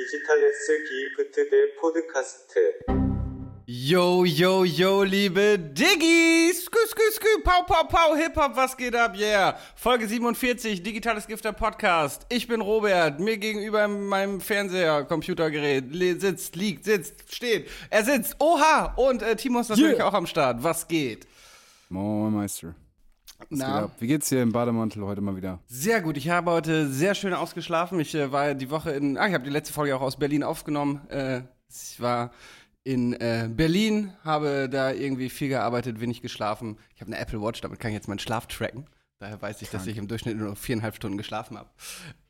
디지털스 기프트 대 포드카스트. Yo, yo, yo, liebe Diggis! Skü, skü, skü, pau, pau, pau, Hip-Hop, was geht ab, yeah! Folge 47, Digitales Gifter Podcast. Ich bin Robert, mir gegenüber in meinem Fernseher, Computergerät, le- sitzt, liegt, sitzt, steht. Er sitzt, oha! Und äh, Timo ist natürlich Yeah. auch am Start. Was geht? Moin Meister. Na? Wie geht's dir im Bademantel heute mal wieder? Sehr gut, ich habe heute sehr schön ausgeschlafen. Ich äh, war die Woche in, ah, ich habe die letzte Folge auch aus Berlin aufgenommen. Äh, ich war in äh, Berlin, habe da irgendwie viel gearbeitet, wenig geschlafen. Ich habe eine Apple Watch, damit kann ich jetzt meinen Schlaf tracken. Daher weiß ich, dass ich im Durchschnitt nur noch viereinhalb Stunden geschlafen habe.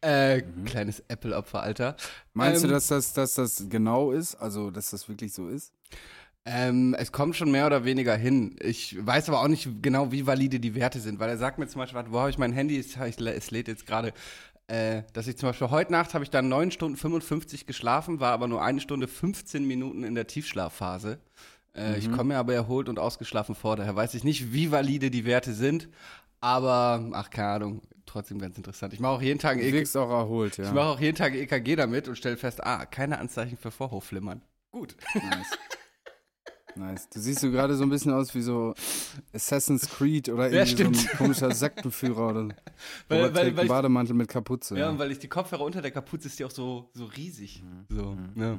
Äh, Kleines Apple-Opfer, Alter. Meinst Ähm, du, dass das, dass das genau ist? Also, dass das wirklich so ist? Ähm, es kommt schon mehr oder weniger hin. Ich weiß aber auch nicht genau, wie valide die Werte sind, weil er sagt mir zum Beispiel, wo habe ich mein Handy? Es, lädt jetzt gerade, äh, dass ich zum Beispiel heute Nacht habe ich dann 9 Stunden 55 geschlafen, war aber nur eine Stunde 15 Minuten in der Tiefschlafphase. Äh, Ich komme mir aber erholt und ausgeschlafen vor, daher weiß ich nicht, wie valide die Werte sind, aber, ach, keine Ahnung, trotzdem ganz interessant. Ich mache auch jeden Tag ein Du EK wirkst auch erholt, ja. ich mache auch jeden Tag EKG damit und stelle fest, ah, keine Anzeichen für Vorhofflimmern. Gut. Nice. Nice. Du siehst so gerade so ein bisschen aus wie so Assassin's Creed oder Ja, irgendwie so ein stimmt. komischer Sektenführer oder so. Weil- Robert weil- trägt weil einen ich- Bademantel mit Kapuze. Ja, Ja, und weil ich die Kopfhörer unter der Kapuze ist die auch so, so riesig. So, ja.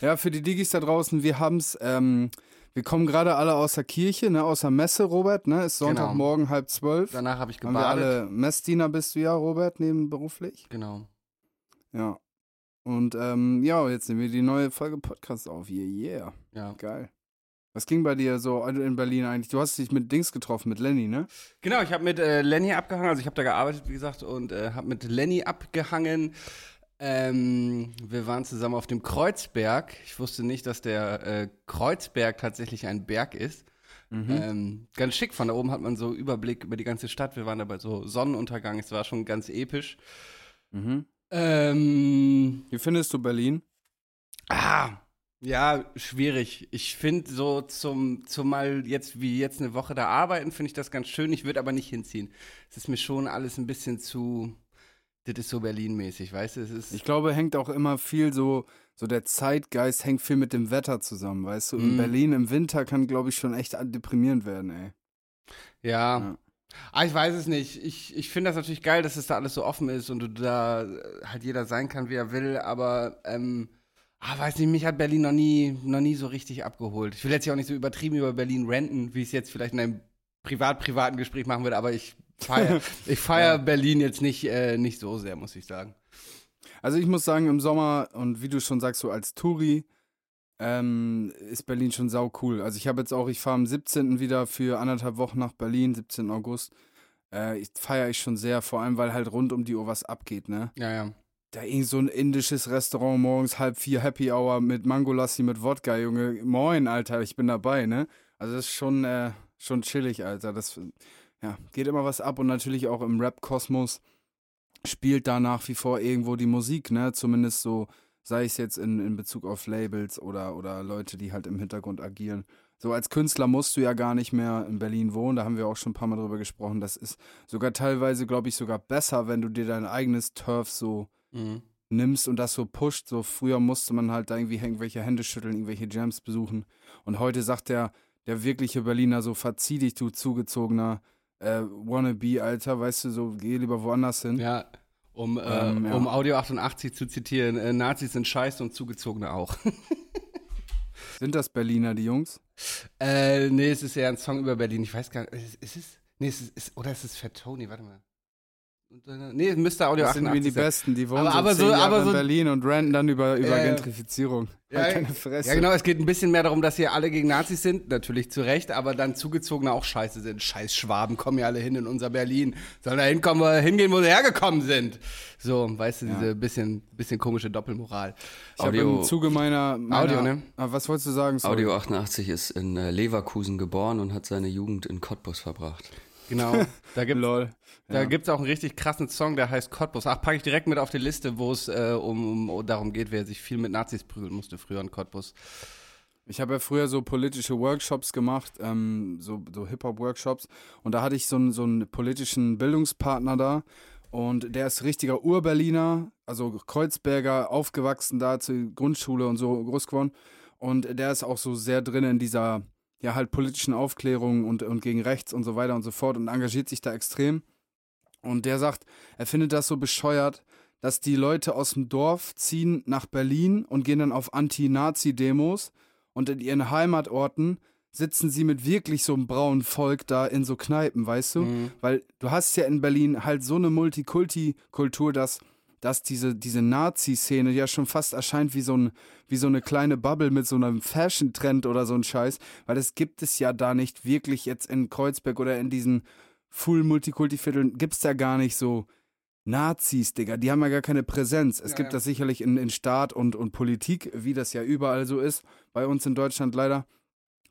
ja, für die Diggis da draußen, wir haben's, ähm, wir kommen gerade alle aus der Kirche, ne, aus der Messe, Robert, ne? Ist Sonntagmorgen halb zwölf. Danach habe ich Haben wir gebadet. alle Messdiener bist du ja, Robert, nebenberuflich? Genau. Ja. Und ähm, ja, jetzt nehmen wir die neue Folge Podcast auf. Yeah, yeah. Ja. Geil. Was ging bei dir so in Berlin eigentlich? Du hast dich mit Dings getroffen, mit Lenny, ne? Genau, ich habe mit äh, Lenny abgehangen, also ich habe da gearbeitet, wie gesagt, und äh, habe mit Lenny abgehangen. Ähm, wir waren zusammen auf dem Kreuzberg. Ich wusste nicht, dass der äh, Kreuzberg tatsächlich ein Berg ist. Ähm, ganz schick, von da oben hat man so Überblick über die ganze Stadt. Wir waren da bei so Sonnenuntergang, es war schon ganz episch. Mhm. Ähm, Wie findest du Berlin? Ah, ja, schwierig. Ich finde so zum, zumal jetzt wie jetzt eine Woche da arbeiten, finde ich das ganz schön. Ich würde aber nicht hinziehen. Es ist mir schon alles ein bisschen zu, das ist so Berlin-mäßig, weißt du? Ich glaube, hängt auch immer viel so, so der Zeitgeist hängt viel mit dem Wetter zusammen, weißt du? In Mhm. Berlin im Winter kann, glaube ich, schon echt deprimierend werden, ey. ja. Ja. Ah, ich weiß es nicht. Ich, ich finde das natürlich geil, dass es da alles so offen ist und du da äh, halt jeder sein kann, wie er will, aber ähm, ah, weiß nicht, mich hat Berlin noch nie, noch nie so richtig abgeholt. Ich will jetzt ja auch nicht so übertrieben über Berlin renten, wie ich es jetzt vielleicht in einem privat-privaten Gespräch machen würde, aber ich feiere ich feier Berlin jetzt nicht, äh, nicht so sehr, muss ich sagen. Also ich muss sagen, im Sommer und wie du schon sagst, so als Touri ähm, ist Berlin schon sau cool. Also ich habe jetzt auch, ich fahre am 17. wieder für anderthalb Wochen nach Berlin, 17. August. Äh, ich feiere ich schon sehr, vor allem weil halt rund um die Uhr was abgeht, ne? Ja, ja. Da irgend so ein indisches Restaurant morgens halb vier Happy Hour mit Mangolassi mit Wodka, Junge. Moin, Alter, ich bin dabei, ne? Also das ist schon, äh, schon chillig, Alter. Das ja, geht immer was ab und natürlich auch im Rap-Kosmos spielt da nach wie vor irgendwo die Musik, ne? Zumindest so, sei es jetzt in, in Bezug auf Labels oder, oder Leute, die halt im Hintergrund agieren. So als Künstler musst du ja gar nicht mehr in Berlin wohnen, da haben wir auch schon ein paar Mal drüber gesprochen. Das ist sogar teilweise, glaube ich, sogar besser, wenn du dir dein eigenes Turf so Mhm. nimmst und das so pusht. So früher musste man halt da irgendwie irgendwelche Hände schütteln, irgendwelche Jams besuchen. Und heute sagt der, der wirkliche Berliner so, verzieh dich, du zugezogener äh, Wannabe, Alter, weißt du, so, geh lieber woanders hin. Ja. Um, äh, Ähm, ja. um Audio 88 zu zitieren, äh, Nazis sind scheiße und Zugezogene auch. Sind das Berliner, die Jungs? äh, nee, es ist eher ein Song über Berlin. Ich weiß gar nicht, ist, ist es? Nee, es ist, ist, oder ist es Fat Tony? Warte mal. Und, äh, Nee, es müsste Audio Das sind 88 wie die sein. Besten, die wohnen Aber- so aber zehn so- Jahre aber in so- Berlin und ranten dann über, über Ja, ja. Gentrifizierung. Ja, halt ja. keine Fresse. Ja, genau, es geht ein bisschen mehr darum, dass hier alle gegen Nazis sind, natürlich zu Recht, aber dann Zugezogene auch scheiße sind. Scheiß Schwaben kommen ja alle hin in unser Berlin. Sollen da hinkommen, wo- hingehen, wo sie hergekommen sind. So, weißt du, diese bisschen, bisschen komische Doppelmoral. Ich habe Audio- im Zuge meiner, meiner Audio, ne? Ah, was wolltest du sagen? Sorry. Audio 88 ist in äh, Leverkusen geboren und hat seine Jugend in Cottbus verbracht. Genau, da gibt Lol. Da Ja. gibt's auch einen richtig krassen Song, der heißt Cottbus. Ach, packe ich direkt mit auf die Liste, wo es äh, um, um darum geht, wer sich viel mit Nazis prügeln musste früher in Cottbus. Ich habe ja früher so politische Workshops gemacht, ähm, so, so Hip-Hop-Workshops. Und da hatte ich so einen, so einen politischen Bildungspartner da. Und der ist richtiger Urberliner, also Kreuzberger, aufgewachsen da zur Grundschule und so groß geworden. Und der ist auch so sehr drin in dieser, ja, halt politischen Aufklärung und, und gegen rechts und so weiter und so fort und engagiert sich da extrem. Und der sagt, er findet das so bescheuert, dass die Leute aus dem Dorf ziehen nach Berlin und gehen dann auf Anti-Nazi-Demos und in ihren Heimatorten sitzen sie mit wirklich so einem braunen Volk da in so Kneipen, weißt du? Mhm. Weil du hast ja in Berlin halt so eine Multikulti-Kultur, dass, dass diese, diese Nazi-Szene ja schon fast erscheint wie so, ein, wie so eine kleine Bubble mit so einem Fashion-Trend oder so ein Scheiß. Weil das gibt es ja da nicht wirklich jetzt in Kreuzberg oder in diesen Full-Multikulti-Vierteln, gibt es da gar nicht so Nazis, Digga. Die haben ja gar keine Präsenz. Es Ja, gibt ja. das sicherlich in, in Staat und, und Politik, wie das ja überall so ist, bei uns in Deutschland leider.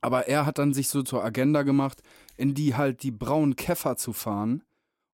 Aber er hat dann sich so zur Agenda gemacht, in die halt die braunen Käfer zu fahren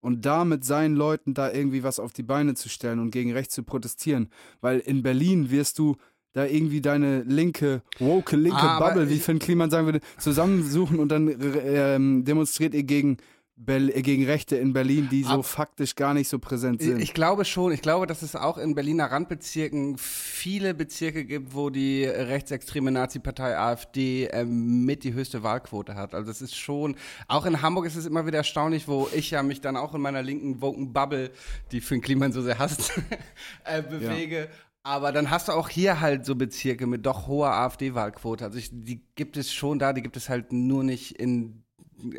und da mit seinen Leuten da irgendwie was auf die Beine zu stellen und gegen rechts zu protestieren. Weil in Berlin wirst du da irgendwie deine linke, woke, linke Ah, Bubble, wie Finn Kliman sagen würde, zusammensuchen und dann ähm, demonstriert ihr gegen, äh, gegen Rechte in Berlin, die so Ab- faktisch gar nicht so präsent sind. Ich glaube schon. Ich glaube, dass es auch in Berliner Randbezirken viele Bezirke gibt, wo die rechtsextreme Nazi-Partei AfD ähm, mit die höchste Wahlquote hat. Also es ist schon, auch in Hamburg ist es immer wieder erstaunlich, wo ich ja mich dann auch in meiner linken woken Bubble, die für den Kliman so sehr hasst, äh, bewege. Aber dann hast du auch hier halt so Bezirke mit doch hoher AfD-Wahlquote. Also ich, die gibt es schon da, die gibt es halt nur nicht in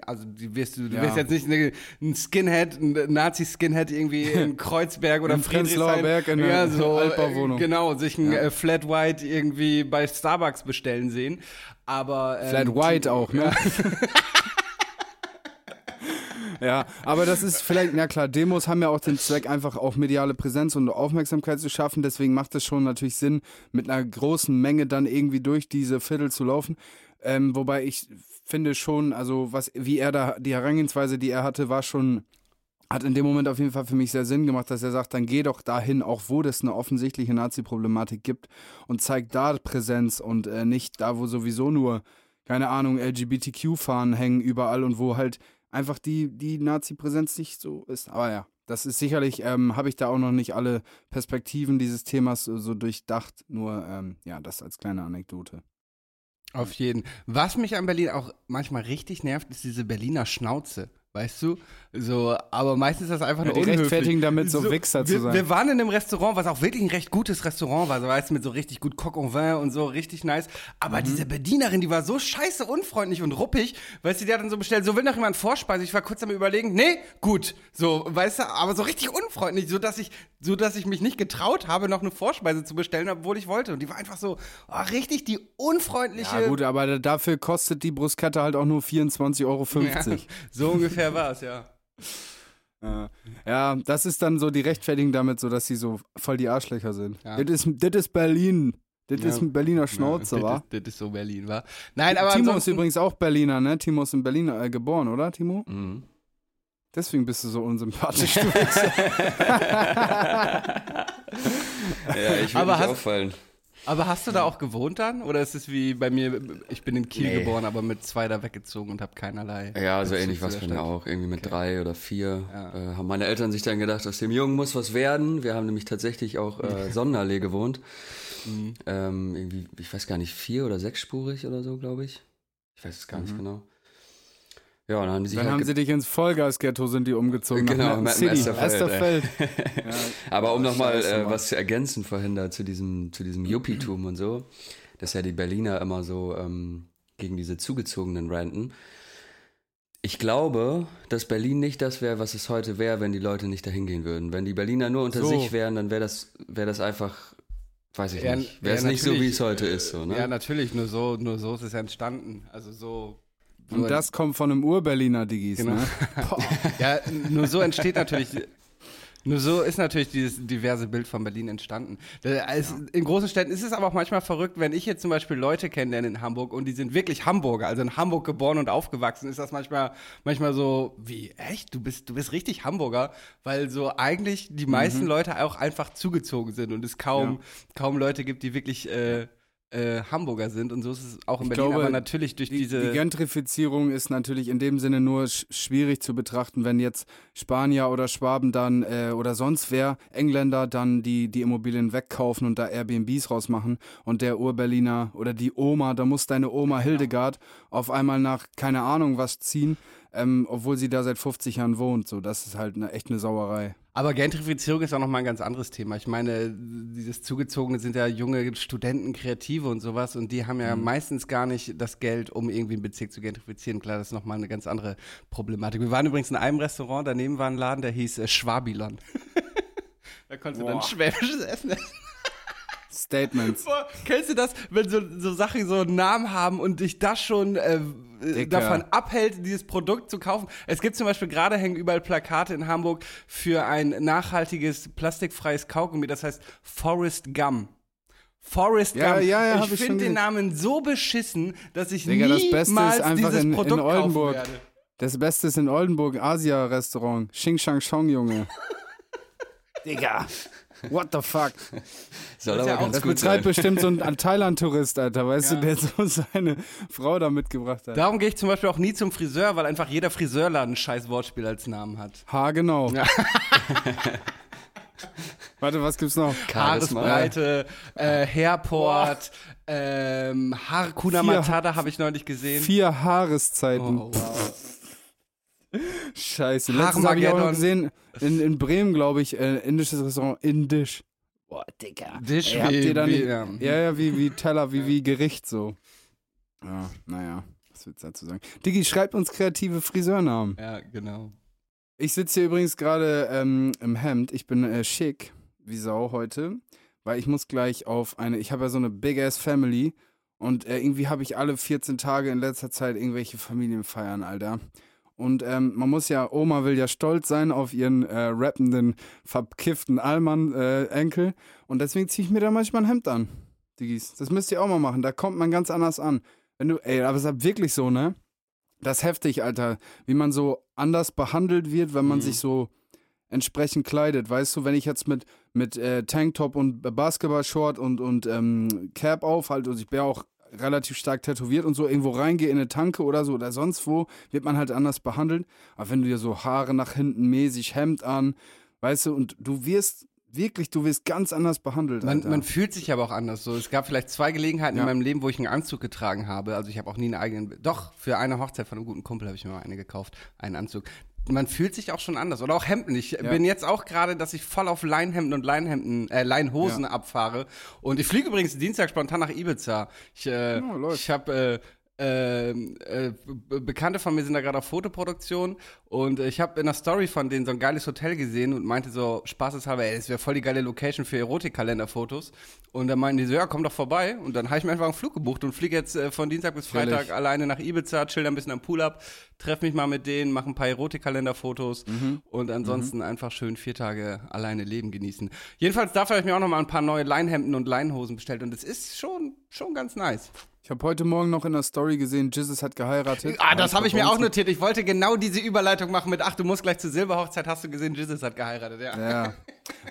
also die wirst du, du Ja. wirst jetzt nicht eine, ein Skinhead, ein Nazi-Skinhead irgendwie in Kreuzberg oder Prenzlauer Friedrichshain. In ja, einer so, Altbauwohnung. äh, Genau, sich ein äh, Flat White irgendwie bei Starbucks bestellen sehen. Aber ähm, Flat White auch, ne? Ja, aber das ist vielleicht, na klar, Demos haben ja auch den Zweck, einfach auch mediale Präsenz und Aufmerksamkeit zu schaffen. Deswegen macht es schon natürlich Sinn, mit einer großen Menge dann irgendwie durch diese Viertel zu laufen. Ähm, wobei ich finde schon, also was, wie er da, die Herangehensweise, die er hatte, war schon, hat in dem Moment auf jeden Fall für mich sehr Sinn gemacht, dass er sagt, dann geh doch dahin, auch wo es eine offensichtliche Nazi-Problematik gibt und zeig da Präsenz und äh, nicht da, wo sowieso nur, keine Ahnung, LGBTQ-Fahnen hängen überall und wo halt einfach die, die Nazi-Präsenz nicht so ist. Aber ja, das ist sicherlich, ähm, habe ich da auch noch nicht alle Perspektiven dieses Themas so, durchdacht, nur ähm, ja, das als kleine Anekdote. Auf jeden. Was mich an Berlin auch manchmal richtig nervt, ist diese Berliner Schnauze. Weißt du? So, aber meistens ist das einfach Ja, nur die unhöflich. rechtfertigen damit, so Wichser zu wir, sein. Wir waren in einem Restaurant, was auch wirklich ein recht gutes Restaurant war, so weißt du, mit so richtig gut Coq au vin und so, richtig nice. Aber Mhm. diese Bedienerin, die war so scheiße unfreundlich und ruppig, weißt du, die hat dann so bestellt, so will noch jemand Vorspeise. Ich war kurz am überlegen, nee, gut. So, weißt du, aber so richtig unfreundlich, so dass ich, so dass ich mich nicht getraut habe, noch eine Vorspeise zu bestellen, obwohl ich wollte. Und die war einfach so, oh, richtig die unfreundliche. Ja gut, aber da- dafür kostet die Bruskette halt auch nur 24,50 Euro. Ja, so ungefähr war es, ja. Ja. ja, das ist dann so die Rechtfertigung damit, so dass sie so voll die Arschlöcher sind. Ja. Das, ist, das ist Berlin. Das Ja. ist ein Berliner Schnauze, ja, wa? das, ist- das ist so Berlin, wa? Nein, aber Timo ist übrigens auch Berliner, ne? Timo ist in Berlin äh, geboren, oder, Timo? Mhm. Deswegen bist du so unsympathisch. Du Ja, ich will Aber nicht hast- auffallen. Aber hast du da auch gewohnt dann? Oder ist es wie bei mir, ich bin in Kiel Nee. geboren, aber mit zwei da weggezogen und habe keinerlei. Ja, so ähnlich war es bei mir auch. Irgendwie mit drei oder vier Ja. äh, haben meine Eltern sich dann gedacht, aus dem Jungen muss was werden. Wir haben nämlich tatsächlich auch äh, Sonderlee gewohnt. Mhm. Ähm, irgendwie, ich weiß gar nicht, vier oder sechsspurig oder so, glaube ich. Ich weiß es gar nicht genau. Ja, dann haben die sich Dann halt haben sie dich ins Vollgas-Ghetto sind die umgezogen. Genau, nach City. Esterfeld, Esterfeld. Aber um nochmal äh, was zu ergänzen vorhin da zu diesem, zu diesem Yuppie-Tum und so, dass ja die Berliner immer so ähm, gegen diese zugezogenen ranten. Ich glaube, dass Berlin nicht das wäre, was es heute wäre, wenn die Leute nicht dahin gehen würden. Wenn die Berliner nur unter So. sich wären, dann wäre das, wäre das einfach, weiß ich Ja, nicht, wäre es ja, nicht so, wie es heute ist. So, ne? Ja, natürlich, nur so, nur so ist es entstanden. Also so. So Und das kommt von einem Ur-Berliner Digis, Genau. ne? Ja, nur so entsteht natürlich. Nur so ist natürlich dieses diverse Bild von Berlin entstanden. Ist- In großen Städten ist es aber auch manchmal verrückt, wenn ich jetzt zum Beispiel Leute kennenlerne in Hamburg und die sind wirklich Hamburger, also in Hamburg geboren und aufgewachsen, ist das manchmal, manchmal so, wie, echt? Du bist, du bist richtig Hamburger, weil so eigentlich die meisten Leute auch einfach zugezogen sind und es kaum, kaum Leute gibt, die wirklich äh, äh, Hamburger sind und so ist es auch in Ich Berlin, glaube, aber natürlich durch Die, diese die Gentrifizierung ist natürlich in dem Sinne nur sch schwierig zu betrachten, wenn jetzt Spanier oder Schwaben dann äh, oder sonst wer, Engländer dann die, die Immobilien wegkaufen und da Airbnbs rausmachen und der Urberliner oder die Oma, da muss deine Oma Hildegard auf einmal nach keine Ahnung was ziehen, ähm, obwohl sie da seit 50 Jahren wohnt. So, das ist halt eine, echt eine Sauerei. Aber Gentrifizierung ist auch nochmal ein ganz anderes Thema. Ich meine, dieses Zugezogene sind ja junge Studenten, Kreative und sowas und die haben ja Mhm. meistens gar nicht das Geld, um irgendwie einen Bezirk zu gentrifizieren. Klar, das ist nochmal eine ganz andere Problematik. Wir waren übrigens in einem Restaurant, daneben war ein Laden, der hieß äh, Schwabilon. da konntest du dann Boah. schwäbisches Essen essen. Statements. Boah, kennst du das, wenn so, so Sachen so einen Namen haben und dich das schon äh, äh, Dicker. davon abhält, dieses Produkt zu kaufen? Es gibt zum Beispiel gerade hängen überall Plakate in Hamburg für ein nachhaltiges, plastikfreies Kaugummi, das heißt Forest Gum. Forest Ja, Gum. ja, ja, hab ich finde den gesehen. Namen so beschissen, dass ich Digga, das niemals Beste ist einfach dieses in- in Produkt Oldenburg. kaufen werde. Das Beste ist in Oldenburg, Asia-Restaurant. Xing Shang Chong, Junge. Digga. What the fuck? Soll Das aber ja Das gut betreibt sein. bestimmt so ein Thailand-Tourist, Alter, weißt Ja. du, der so seine Frau da mitgebracht hat. Darum gehe ich zum Beispiel auch nie zum Friseur, weil einfach jeder Friseurladen ein scheiß Wortspiel als Namen hat. Ha, genau. Ja. Warte, was gibt's noch? Haaresbreite, äh, Hairport, ähm, Hakuna Vier- Matata habe ich neulich gesehen. Vier Haareszeiten. Oh, wow. Scheiße. Letztens habe ich auch noch gesehen, in, in Bremen, glaube ich, äh, indisches Restaurant, Indisch. Boah, Digga. Dish Ey, habt wie- ihr da wie- ja. ja, ja, wie, wie Teller, wie, wie Gericht so. Ja, naja, was willst du dazu sagen? Diggi, schreibt uns kreative Friseurnamen. Ja, genau. Ich sitze hier übrigens gerade ähm, im Hemd. Ich bin äh, schick wie Sau heute, weil ich muss gleich auf eine. Ich habe ja so eine Big Ass Family und äh, irgendwie habe ich alle 14 Tage in letzter Zeit irgendwelche Familienfeiern, Alter. Und ähm, man muss ja, Oma will ja stolz sein auf ihren äh, rappenden, verkifften Allmann-Enkel. und deswegen ziehe ich mir da manchmal ein Hemd an, Diggis. Das müsst ihr auch mal machen. Da kommt man ganz anders an. Wenn du, ey, aber es ist wirklich so, ne? Das ist heftig, Alter. Wie man so anders behandelt wird, wenn man Mhm. sich so entsprechend kleidet. Weißt du, wenn ich jetzt mit, mit äh, Tanktop und Basketballshort und, und ähm, Cap auf, halt, also ich bin ja auch relativ stark tätowiert und so irgendwo reingehe in eine Tanke oder so oder sonst wo, wird man halt anders behandelt. Aber wenn du dir so Haare nach hinten mäßig, Hemd an, weißt du, und du wirst wirklich, du wirst ganz anders behandelt. Man, man fühlt sich aber auch anders. So, es gab vielleicht zwei Gelegenheiten Ja. in meinem Leben, wo ich einen Anzug getragen habe. Also ich habe auch nie einen eigenen. Doch für eine Hochzeit von einem guten Kumpel habe ich mir mal eine gekauft, einen Anzug. Man fühlt sich auch schon anders. Oder auch Hemden. Ich bin jetzt auch gerade, dass ich voll auf Leinhemden und Leinhemden, äh, Leinhosen Ja. abfahre. Und ich fliege übrigens Dienstag spontan nach Ibiza. Ich, äh, Ja, läuft. ich habe äh, ähm, äh, Be- Bekannte von mir sind da gerade auf Fotoproduktion und ich habe in der Story von denen so ein geiles Hotel gesehen und meinte so spaßeshalber, ey, das wäre voll die geile Location für Erotikkalenderfotos. Und dann meinten die so, ja, komm doch vorbei. Und dann habe ich mir einfach einen Flug gebucht und fliege jetzt äh, von Dienstag bis Freitag Chillig. alleine nach Ibiza, chill da ein bisschen am Pool ab, treff mich mal mit denen, mache ein paar Erotikkalenderfotos und ansonsten einfach schön vier Tage alleine Leben genießen. Jedenfalls dafür habe ich mir auch noch mal ein paar neue Leinhemden und Leinhosen bestellt und es ist schon, schon ganz nice. Ich habe heute Morgen noch in der Story gesehen, Jizzes hat geheiratet. Ah, das habe ich mir auch notiert. Ich wollte genau diese Überleitung machen mit, ach, du musst gleich zur Silberhochzeit, hast du gesehen, Jesus hat geheiratet, ja. Ja.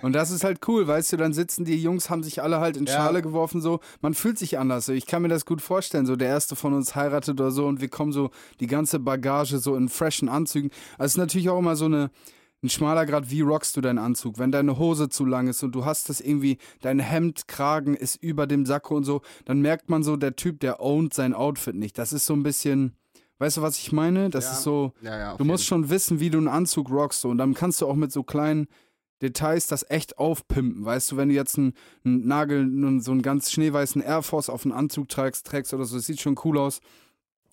Und das ist halt cool, weißt du, dann sitzen die Jungs, haben sich alle halt in Ja. Schale geworfen, so. Man fühlt sich anders. So. Ich kann mir das gut vorstellen, so der erste von uns heiratet oder so und wir kommen so die ganze Bagage so in freshen Anzügen. Also es ist natürlich auch immer so eine, ein schmaler Grad, wie rockst du deinen Anzug? Wenn deine Hose zu lang ist und du hast das irgendwie, dein Hemdkragen ist über dem Sakko und so, dann merkt man so, der Typ, der ownt sein Outfit nicht. Das ist so ein bisschen, weißt du, was ich meine? Das Ja. ist so, Ja, ja, Du musst schon wissen, wie du einen Anzug rockst. So. Und dann kannst du auch mit so kleinen Details das echt aufpimpen. Weißt du, wenn du jetzt einen, einen Nagel, so einen ganz schneeweißen Air Force auf einen Anzug trägst, trägst oder so, das sieht schon cool aus.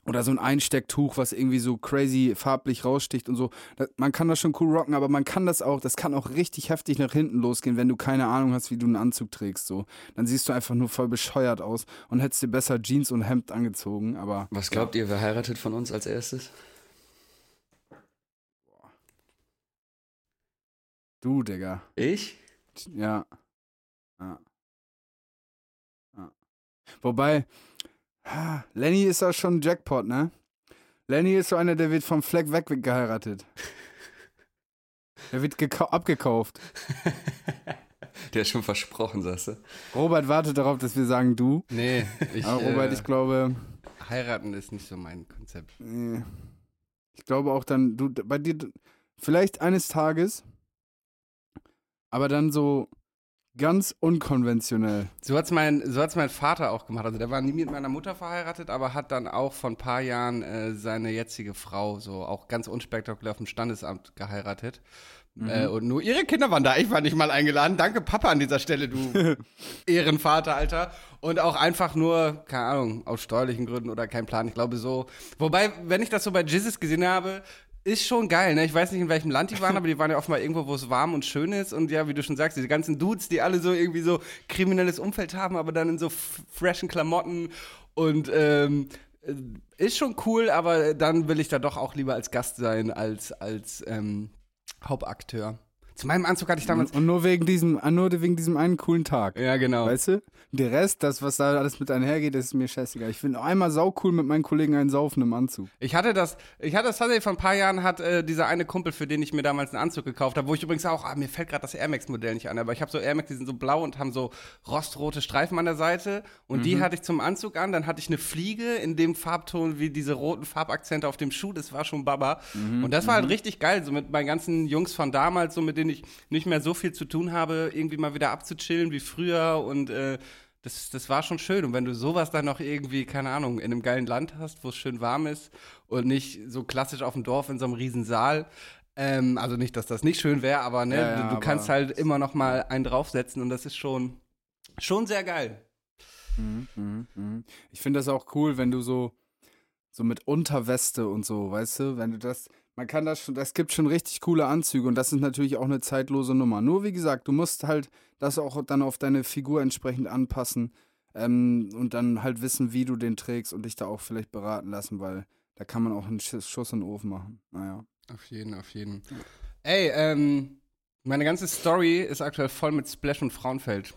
Oder so ein Einstecktuch, was irgendwie so crazy farblich raussticht und so. Man kann das schon cool rocken, aber man kann das auch, das kann auch richtig heftig nach hinten losgehen, wenn du keine Ahnung hast, wie du einen Anzug trägst. So. Dann siehst du einfach nur voll bescheuert aus und hättest dir besser Jeans und Hemd angezogen. Aber Was glaubt ihr, wer heiratet von uns als erstes? du, Digga. Ich? Ja. ja. ja. Wobei, Lenny ist ja schon ein Jackpot, ne? Lenny ist so einer, der wird vom Fleck weg geheiratet. Der wird gekau- abgekauft. Der ist schon versprochen, sagst du? Robert wartet darauf, dass wir sagen du. Nee, ich, Aber Robert, äh, ich glaube, heiraten ist nicht so mein Konzept. nee. ich glaube auch dann, du, bei dir, vielleicht eines Tages, aber dann so ganz unkonventionell. So hat's mein, so hat's mein Vater auch gemacht. Also der war nie mit meiner Mutter verheiratet, aber hat dann auch vor ein paar Jahren äh, seine jetzige Frau so auch ganz unspektakulär auf dem Standesamt geheiratet. Äh, und nur ihre Kinder waren da. Ich war nicht mal eingeladen. Danke, Papa, an dieser Stelle, du Ehrenvater, Alter. Und auch einfach nur, keine Ahnung, aus steuerlichen Gründen oder kein Plan. Ich glaube so. Wobei, wenn ich das so bei Jizzes gesehen habe, ist schon geil, ne? Ich weiß nicht, in welchem Land die waren, aber die waren ja offenbar irgendwo, wo es warm und schön ist. Und ja, wie du schon sagst, diese ganzen Dudes, die alle so irgendwie so kriminelles Umfeld haben, aber dann in so freshen Klamotten und ähm, äh, ist schon cool, aber dann will ich da doch auch lieber als Gast sein, als als ähm, Hauptakteur. Zu meinem Anzug hatte ich damals. Und nur wegen diesem, ah, nur wegen diesem einen coolen Tag. Ja, genau. Weißt du? Der Rest, das, was da alles mit einhergeht, ist mir scheißegal. Ich finde einmal saucool mit meinen Kollegen einen Saufen im Anzug. Ich hatte das, ich hatte das tatsächlich vor ein paar Jahren, hat äh, dieser eine Kumpel, für den ich mir damals einen Anzug gekauft habe, wo ich übrigens auch, ah, mir fällt gerade das Air Max Modell nicht an, aber ich habe so Air Max, die sind so blau und haben so rostrote Streifen an der Seite und die hatte ich zum Anzug an, dann hatte ich eine Fliege in dem Farbton wie diese roten Farbakzente auf dem Schuh, das war schon Baba und das war halt richtig geil, so mit meinen ganzen Jungs von damals, so mit denen ich nicht mehr so viel zu tun habe, irgendwie mal wieder abzuchillen wie früher und äh, das, das war schon schön. Und wenn du sowas dann noch irgendwie, keine Ahnung, in einem geilen Land hast, wo es schön warm ist und nicht so klassisch auf dem Dorf in so einem riesen Saal, ähm, also nicht, dass das nicht schön wäre, aber ne, Ja, ja, du, du aber kannst halt immer noch mal einen draufsetzen und das ist schon, schon sehr geil. Ich finde das auch cool, wenn du so, so mit Unterweste und so, weißt du, wenn du das, man kann das schon, das gibt schon richtig coole Anzüge und das ist natürlich auch eine zeitlose Nummer. Nur wie gesagt, du musst halt das auch dann auf deine Figur entsprechend anpassen ähm, und dann halt wissen, wie du den trägst und dich da auch vielleicht beraten lassen, weil da kann man auch einen Schuss, in den Ofen machen. Naja. Auf jeden, auf jeden. Ey, ähm, meine ganze Story ist aktuell voll mit Splash und Frauenfeld.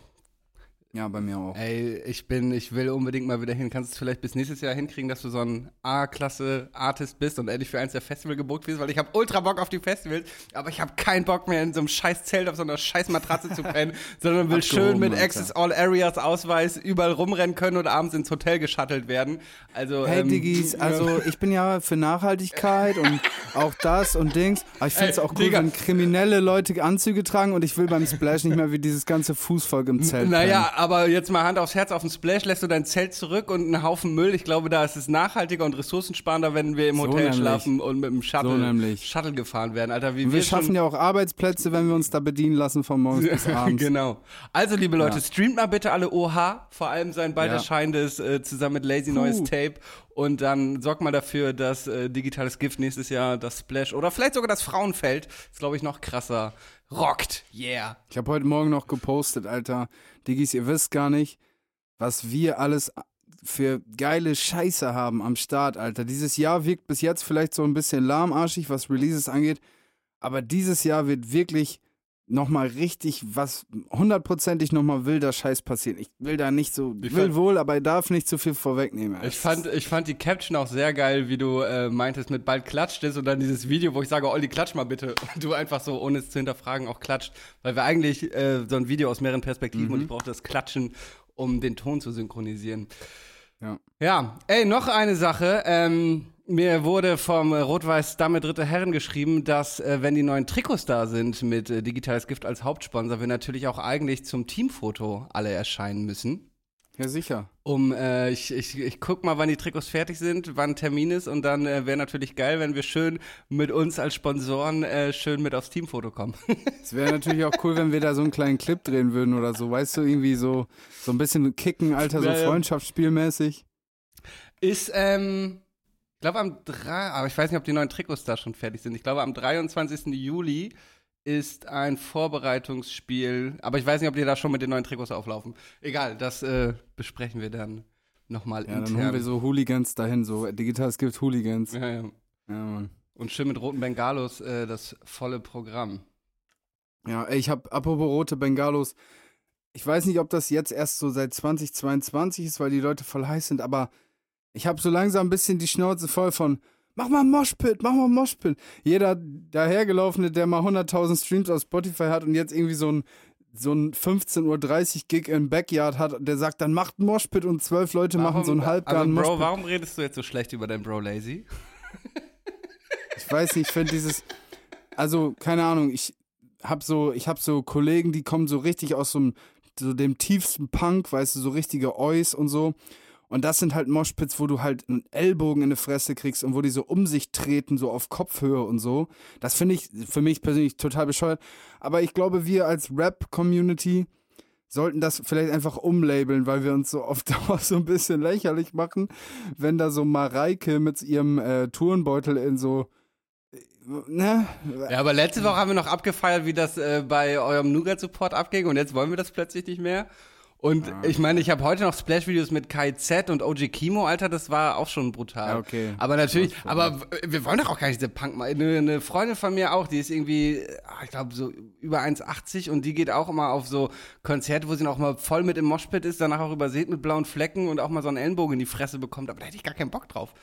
Ja, bei mir auch. Ey, ich bin, ich will unbedingt mal wieder hin. Kannst du es vielleicht bis nächstes Jahr hinkriegen, dass du so ein A-Klasse-Artist bist und endlich für eins der Festival gebucht wirst? Weil ich habe ultra Bock auf die Festivals, aber ich habe keinen Bock mehr in so einem scheiß Zelt auf so einer scheiß Matratze zu pennen, sondern will schön mit Alter. Access All Areas Ausweis überall rumrennen können und abends ins Hotel geschattelt werden. Also, Hey ähm, Diggis, also ich bin ja für Nachhaltigkeit und auch das und Dings. Aber ich finde es auch cool, Digga. wenn kriminelle Leute Anzüge tragen und ich will beim Splash nicht mehr wie dieses ganze Fußvolk im Zelt. Naja, aber jetzt mal Hand aufs Herz auf den Splash, lässt du dein Zelt zurück und einen Haufen Müll. Ich glaube, da ist es nachhaltiger und ressourcensparender, wenn wir im So Hotel nämlich. schlafen und mit dem Shuttle, So. Shuttle gefahren werden. Alter, wie pennen. wir, Wir schaffen ja auch Arbeitsplätze, wenn wir uns da bedienen lassen von morgens bis abends. genau. Also, liebe Leute, Ja. streamt mal bitte alle OH, vor allem sein bald Ja. erscheinendes äh, zusammen mit Lazy neues Tape und dann sorgt mal dafür, dass äh, digitales Gift nächstes Jahr das Splash oder vielleicht sogar das Frauenfeld, ist glaube ich noch krasser, rockt. Yeah. Ich habe heute Morgen noch gepostet, Alter. Diggis, ihr wisst gar nicht, was wir alles für geile Scheiße haben am Start, Alter. Dieses Jahr wirkt bis jetzt vielleicht so ein bisschen lahmarschig, was Releases angeht. Aber dieses Jahr wird wirklich nochmal richtig was, hundertprozentig nochmal wilder Scheiß passieren. Ich will da nicht so, Ich will fand- wohl, aber ich darf nicht zu viel vorwegnehmen. Ich fand, ich fand die Caption auch sehr geil, wie du äh, meintest, mit bald klatscht es und dann dieses Video, wo ich sage, Olli, klatsch mal bitte. Und du einfach so, ohne es zu hinterfragen, auch klatscht. Weil wir eigentlich äh, so ein Video aus mehreren Perspektiven und ich brauchte das Klatschen, um den Ton zu synchronisieren. Ja. Ja, ey, noch eine Sache. Ähm, mir wurde vom Rot-Weiß Dame Dritte Herren geschrieben, dass, äh, wenn die neuen Trikots da sind mit äh, Digitales Gift als Hauptsponsor, wir natürlich auch eigentlich zum Teamfoto alle erscheinen müssen. Ja, sicher. Um, äh, ich, ich, ich guck mal, wann die Trikots fertig sind, wann Termin ist und dann äh, wäre natürlich geil, wenn wir schön mit uns als Sponsoren äh, schön mit aufs Teamfoto kommen. Es wäre natürlich auch cool, wenn wir da so einen kleinen Clip drehen würden oder so. Weißt du, irgendwie so, so ein bisschen kicken, Alter, so Ja, ja. Freundschaftsspielmäßig. Ist, ähm, ich glaube am 3, aber ich weiß nicht, ob die neuen Trikots da schon fertig sind. Ich glaube am 23. Juli ist ein Vorbereitungsspiel, aber ich weiß nicht, ob die da schon mit den neuen Trikots auflaufen. Egal, das äh, besprechen wir dann nochmal Ja, dann intern. holen wir so Hooligans dahin, so digitales Gift Hooligans. ja, ja. Ja. Und schön mit roten Bengalos äh, das volle Programm. Ja, ich hab, apropos rote Bengalos, ich weiß nicht, ob das jetzt erst so seit 2022 ist, weil die Leute voll heiß sind, aber ich habe so langsam ein bisschen die Schnauze voll von, mach mal Moshpit, mach mal Moshpit. Jeder dahergelaufene, der mal 100.000 Streams auf Spotify hat und jetzt irgendwie so ein so ein 15.30 Uhr Gig im Backyard hat, der sagt, dann macht ein Moshpit und zwölf Leute machen so einen halbgaren also, Bro, Moshpit. warum redest du jetzt so schlecht über deinen Bro Lazy? Ich weiß nicht, ich finde dieses, also keine Ahnung, ich hab so, ich hab so Kollegen, die kommen so richtig aus so, einem, so dem tiefsten Punk, weißt du, so richtige Eus und so. Und das sind halt Moshpits, wo du halt einen Ellbogen in die Fresse kriegst und wo die so um sich treten, so auf Kopfhöhe und so. Das finde ich für mich persönlich total bescheuert. Aber ich glaube, wir als Rap-Community sollten das vielleicht einfach umlabeln, weil wir uns so auf Dauer so ein bisschen lächerlich machen, wenn da so Mareike mit ihrem äh, Turnbeutel in so äh, Ne? Ja, aber letzte Woche haben wir noch abgefeiert, wie das äh, bei eurem Nougat-Support abging und jetzt wollen wir das plötzlich nicht mehr. Und ich meine, ich habe heute noch Splash-Videos mit Kai Z und OG Kimo, Alter, das war auch schon brutal. Okay. Aber natürlich, aber wir wollen doch auch gar nicht diese Punk mal. Eine, eine Freundin von mir auch, die ist irgendwie, ah, ich glaube, so über 1,80 und die geht auch immer auf so Konzerte, wo sie noch mal voll mit im Moshpit ist, danach auch übersät mit blauen Flecken und auch mal so einen Ellenbogen in die Fresse bekommt. Aber da hätte ich gar keinen Bock drauf.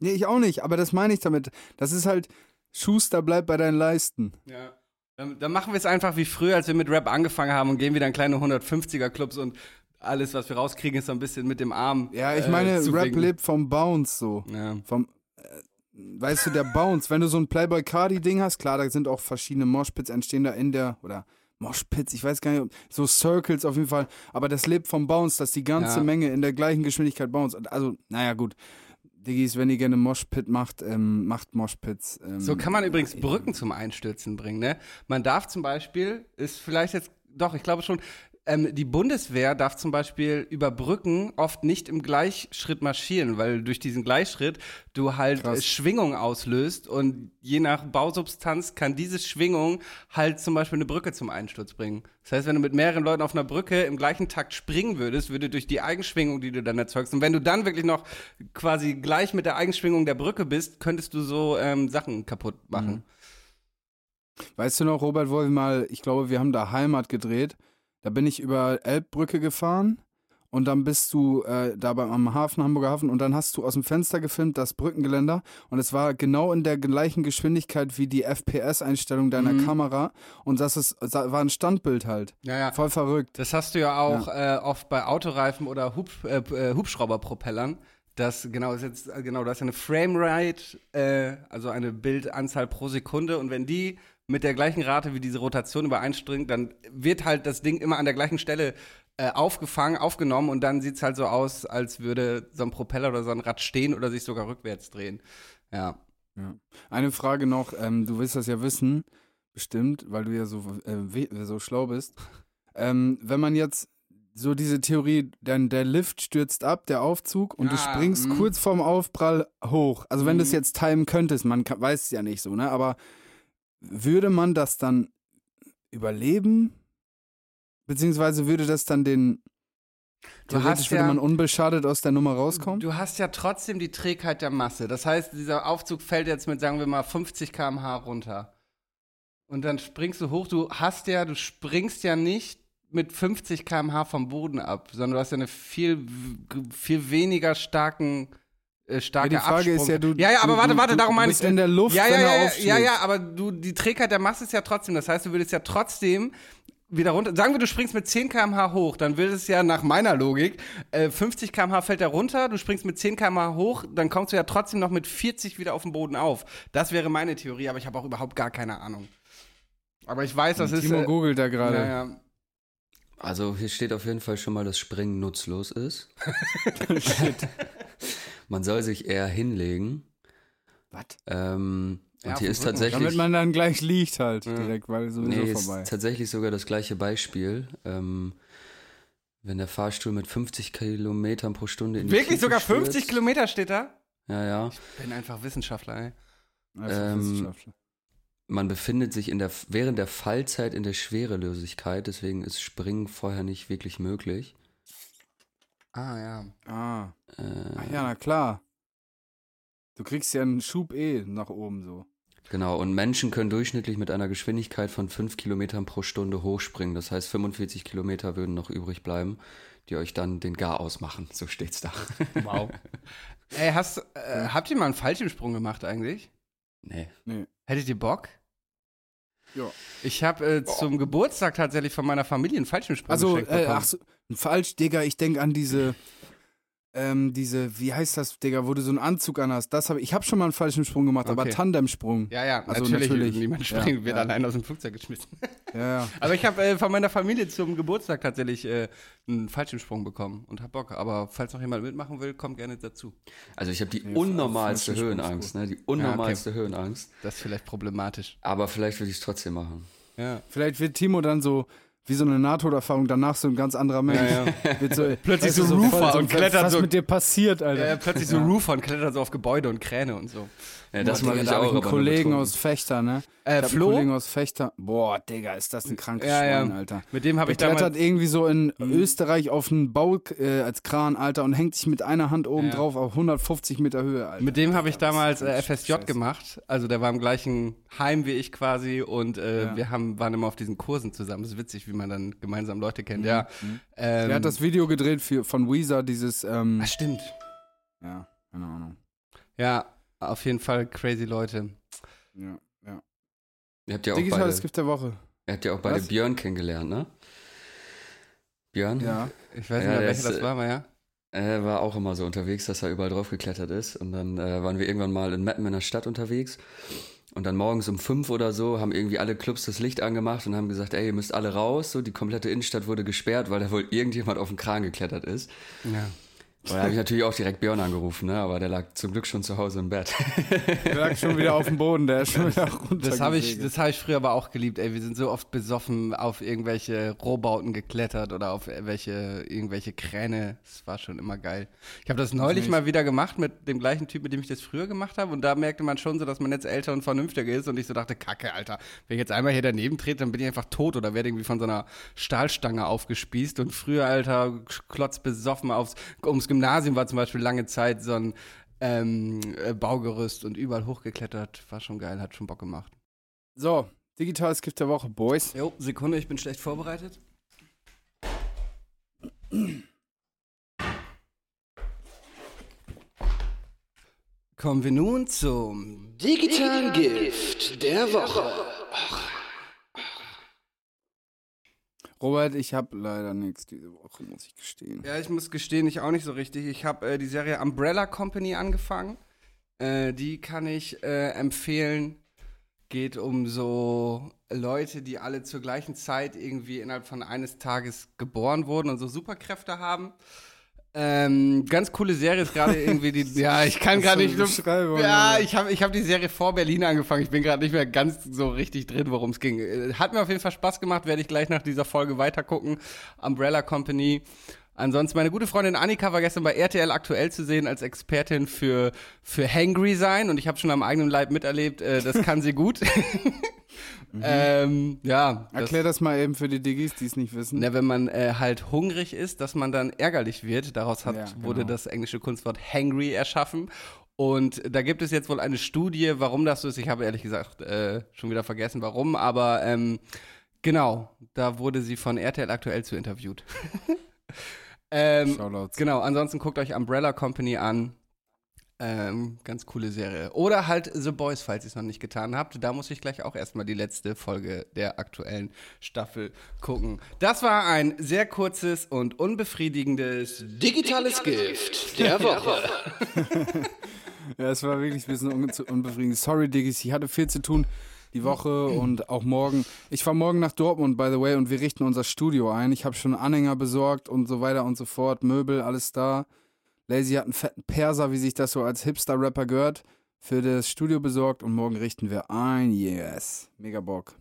Nee, ich auch nicht, aber das meine ich damit. Das ist halt, Schuster bleibt bei deinen Leisten. Ja. Dann, dann machen wir es einfach wie früher, als wir mit Rap angefangen haben und gehen wieder in kleine 150er-Clubs und alles, was wir rauskriegen, ist so ein bisschen mit dem Arm. Ja, ich äh, meine, zu Rap lebt vom Bounce so. Ja. Vom, äh, weißt du, der Bounce. Wenn du so ein Playboy Cardi-Ding hast, klar, da sind auch verschiedene Moshpits entstehen da in der, oder Moshpits, ich weiß gar nicht, so Circles auf jeden Fall. Aber das lebt vom Bounce, dass die ganze Ja. Menge in der gleichen Geschwindigkeit bounce. Also, naja, gut. Diggis, wenn ihr gerne Moshpit macht, ähm, macht Moshpits. Ähm, So kann man übrigens Brücken zum Einstürzen bringen, ne? Man darf zum Beispiel, ist vielleicht jetzt, doch, ich glaube schon, ähm, die Bundeswehr darf zum Beispiel über Brücken oft nicht im Gleichschritt marschieren, weil durch diesen Gleichschritt du halt Krass. äh, Schwingung auslöst und je nach Bausubstanz kann diese Schwingung halt zum Beispiel eine Brücke zum Einsturz bringen. Das heißt, wenn du mit mehreren Leuten auf einer Brücke im gleichen Takt springen würdest, würde durch die Eigenschwingung, die du dann erzeugst, und wenn du dann wirklich noch quasi gleich mit der Eigenschwingung der Brücke bist, könntest du so ähm, Sachen kaputt machen. Weißt du noch, Robert, wo wir mal, ich glaube, wir haben da Heimat gedreht. Da bin ich über Elbbrücke gefahren und dann bist du äh, da beim, am Hafen, Hamburger Hafen, und dann hast du aus dem Fenster gefilmt das Brückengeländer und es war genau in der gleichen Geschwindigkeit wie die FPS-Einstellung deiner Mhm. Kamera und das ist, das war ein Standbild halt. Ja, ja. Voll verrückt. Das hast du ja auch Äh, oft bei Autoreifen oder Hub, äh, äh, Hubschrauberpropellern. Das genau ist jetzt äh, genau, das ist eine Framerate, äh, also eine Bildanzahl pro Sekunde und wenn die mit der gleichen Rate wie diese Rotation übereinstringt, dann wird halt das Ding immer an der gleichen Stelle äh, aufgefangen, aufgenommen und dann sieht's halt so aus, als würde so ein Propeller oder so ein Rad stehen oder sich sogar rückwärts drehen. Ja. Eine Frage noch, ähm, du willst das ja wissen, bestimmt, weil du ja so, äh, so schlau bist. Ähm, wenn man jetzt so diese Theorie, dann der Lift stürzt ab, der Aufzug, und du Ah, springst mm. kurz vorm Aufprall hoch. Also wenn du es Mhm. jetzt timen könntest, man kann, weiß es ja nicht so, ne? Aber würde man das dann überleben? Beziehungsweise würde das dann den Du Theoretisch würde ja- man unbeschadet aus der Nummer rauskommen? Du hast ja trotzdem die Trägheit der Masse. Das heißt, dieser Aufzug fällt jetzt mit, sagen wir mal, 50 km/h runter. Und dann springst du hoch. Du hast ja, du springst ja nicht mit 50 km/h vom Boden ab, sondern du hast ja eine viel, viel weniger starken, äh, starke Ja, die Frage Absprung. ist ja, du- Ja, ja, aber du- warte, warte, du darum meine bist ich. in der Luft, ja, ja, ja, ja, ja, aber du, die Trägheit der Masse ist ja trotzdem. Das heißt, du würdest ja trotzdem wieder runter. Sagen wir, du springst mit 10 km/h hoch, dann würde es ja nach meiner Logik, äh, 50 km/h fällt er runter, du springst mit 10 km/h hoch, dann kommst du ja trotzdem noch mit 40 wieder auf den Boden auf. Das wäre meine Theorie, aber ich habe auch überhaupt gar keine Ahnung. Aber ich weiß, das ist. Timo Äh, googelt da gerade. ja, ja. Also hier steht auf jeden Fall schon mal, dass Springen nutzlos ist. Man soll sich eher hinlegen. Was? Ähm, Ja, und hier ist tatsächlich. Damit man dann gleich liegt halt Ja. direkt, weil sowieso nee, ist vorbei. tatsächlich sogar das gleiche Beispiel. Ähm, wenn der Fahrstuhl mit 50 Kilometern pro Stunde in die Wirklich sogar 50 stürzt. Kilometer steht da? Ja, ja. Ich bin einfach Wissenschaftler, ey. Also Ähm, Wissenschaftler. Man befindet sich in der, während der Fallzeit in der Schwerelosigkeit, deswegen ist Springen vorher nicht wirklich möglich. Ah, ja. Ah. Äh, Ach ja, na klar. Du kriegst ja einen Schub eh nach oben so. Genau, und Menschen können durchschnittlich mit einer Geschwindigkeit von 5 Kilometern pro Stunde hochspringen. Das heißt, 45 Kilometer würden noch übrig bleiben, die euch dann den Gar ausmachen. So steht's da. Wow. ey, hast, äh, habt ihr mal einen Fallschirmsprung gemacht eigentlich? nee. Hättet ihr Bock? Ja. Ich habe äh, zum Geburtstag tatsächlich von meiner Familie einen Fallschirmsprung Also, geschenkt äh, bekommen. ach so, falsch, Digga, ich denke an diese, ähm, diese, wie heißt das, Digga, wo du so einen Anzug anhast. Das hab ich, ich habe schon mal einen Fallschirmsprung gemacht, aber Okay. Tandemsprung. ja, ja, Also natürlich. natürlich. Niemand Ja, springt, wird ja. allein aus dem Flugzeug geschmissen. Ja, ja. Aber ich habe äh, von meiner Familie zum Geburtstag tatsächlich äh, einen Fallschirmsprung bekommen und hab Bock. Aber falls noch jemand mitmachen will, kommt gerne dazu. Also ich habe die Ja, unnormalste Höhenangst, ne? Die unnormalste Höhenangst. Das ist vielleicht problematisch. Aber vielleicht würde ich es trotzdem machen. Ja. Vielleicht wird Timo dann so, wie so eine Nahtoderfahrung, danach so ein ganz anderer Mensch. Wird so, Plötzlich du, so Roofer voll und klettert was so- mit dir passiert, Alter. Äh, plötzlich so Roofer und klettert so auf Gebäude und Kräne und so. Ja, das Boah, mache Digga, ich da auch. ich einen Kollegen aus Fechter, ne? Äh, ich Flo? einen Kollegen aus Fechter. Boah, Digga, ist das ein krankes Ja, ja. Schwein, Alter. Mit dem habe Der ich damals. klettert irgendwie so in Österreich auf einen Bau äh, als Kran, Alter, und hängt sich mit einer Hand oben Ja. drauf auf 150 Meter Höhe, Alter. Mit dem habe ich damals äh, FSJ scheiße. gemacht. Also der war im gleichen Heim wie ich quasi und äh, Ja. wir haben, waren immer auf diesen Kursen zusammen. Das ist witzig, wie man dann gemeinsam Leute kennt. Ja. Ähm, Er hat das Video gedreht für, von Weezer, dieses, ähm, ah, stimmt. ja, keine Ahnung. Ja, auf jeden Fall crazy Leute. Ja, ja. Ihr habt ja auch Digitales beide, Gift der Woche. ihr habt ja auch beide Was? Björn kennengelernt, ne? Björn? Ja. Ich weiß Ja, nicht mehr, welcher das äh, war, aber ja. Er war auch immer so unterwegs, dass er überall drauf geklettert ist. Und dann äh, waren wir irgendwann mal in Meppen in der Stadt unterwegs. Und dann morgens um fünf oder so haben irgendwie alle Clubs das Licht angemacht und haben gesagt, ey, ihr müsst alle raus. So, die komplette Innenstadt wurde gesperrt, weil da wohl irgendjemand auf den Kran geklettert ist. ja. Und da habe ich natürlich auch direkt Björn angerufen, ne? aber der lag zum Glück schon zu Hause im Bett. Der lag schon wieder auf dem Boden, der ist schon wieder runter. Das habe ich, das hab ich früher aber auch geliebt. Ey, wir sind so oft besoffen auf irgendwelche Rohbauten geklettert oder auf welche, irgendwelche Kräne. Das war schon immer geil. Ich habe das neulich mal wieder gemacht mit dem gleichen Typ, mit dem ich das früher gemacht habe. Und da merkte man schon so, dass man jetzt älter und vernünftiger ist. Und ich so dachte, Kacke, Alter, wenn ich jetzt einmal hier daneben trete, dann bin ich einfach tot oder werde irgendwie von so einer Stahlstange aufgespießt. Und früher, Alter, klotzbesoffen aufs, ums Gymnasium war zum Beispiel lange Zeit so ein ähm, äh, Baugerüst und überall hochgeklettert. War schon geil, hat schon Bock gemacht. So, digitales Gift der Woche, Boys. Jo, Sekunde, ich bin schlecht vorbereitet. Kommen wir nun zum digitalen Gift der Woche. Robert, ich habe leider nichts diese Woche, muss ich gestehen. Ja, ich muss gestehen, ich auch nicht so richtig. Ich habe äh, die Serie Umbrella Company angefangen. Äh, die kann ich äh, empfehlen. Geht um so Leute, die alle zur gleichen Zeit irgendwie innerhalb von eines Tages geboren wurden und so Superkräfte haben. Ähm, ganz coole Serie ist gerade irgendwie die. ja, ich kann gerade nicht Ja, ich habe ich hab die Serie vor Berlin angefangen. Ich bin gerade nicht mehr ganz so richtig drin, worum es ging. Äh, Hat mir auf jeden Fall Spaß gemacht, werde ich gleich nach dieser Folge weitergucken. Umbrella Company. Ansonsten, meine gute Freundin Annika war gestern bei RTL aktuell zu sehen als Expertin für, für Hangry sein und ich habe schon am eigenen Leib miterlebt, äh, das kann sie gut. ähm, ja. das- Erklär das mal eben für die Diggis, die es nicht wissen. na, wenn man äh, halt hungrig ist, dass man dann ärgerlich wird. Daraus hat, Ja, genau. wurde das englische Kunstwort hangry erschaffen. Und da gibt es jetzt wohl eine Studie, warum das so ist. Ich habe ehrlich gesagt äh, schon wieder vergessen, warum. Aber ähm, genau, da wurde sie von RTL aktuell zu interviewt. ähm, Shoutouts. genau, ansonsten guckt euch Umbrella Company an. Ähm, ganz coole Serie. Oder halt The Boys, falls ihr es noch nicht getan habt. Da muss ich gleich auch erstmal die letzte Folge der aktuellen Staffel gucken. Das war ein sehr kurzes und unbefriedigendes digitales Gift der Woche. Ja, es war wirklich ein bisschen un unbefriedigend. Sorry, Diggis, ich hatte viel zu tun die Woche und auch morgen. Ich fahre morgen nach Dortmund, by the way, und wir richten unser Studio ein. Ich habe schon Anhänger besorgt und so weiter und so fort. Möbel, alles da. Lazy hat einen fetten Perser, wie sich das so als Hipster-Rapper gehört, für das Studio besorgt und morgen richten wir ein. Yes. Mega Bock.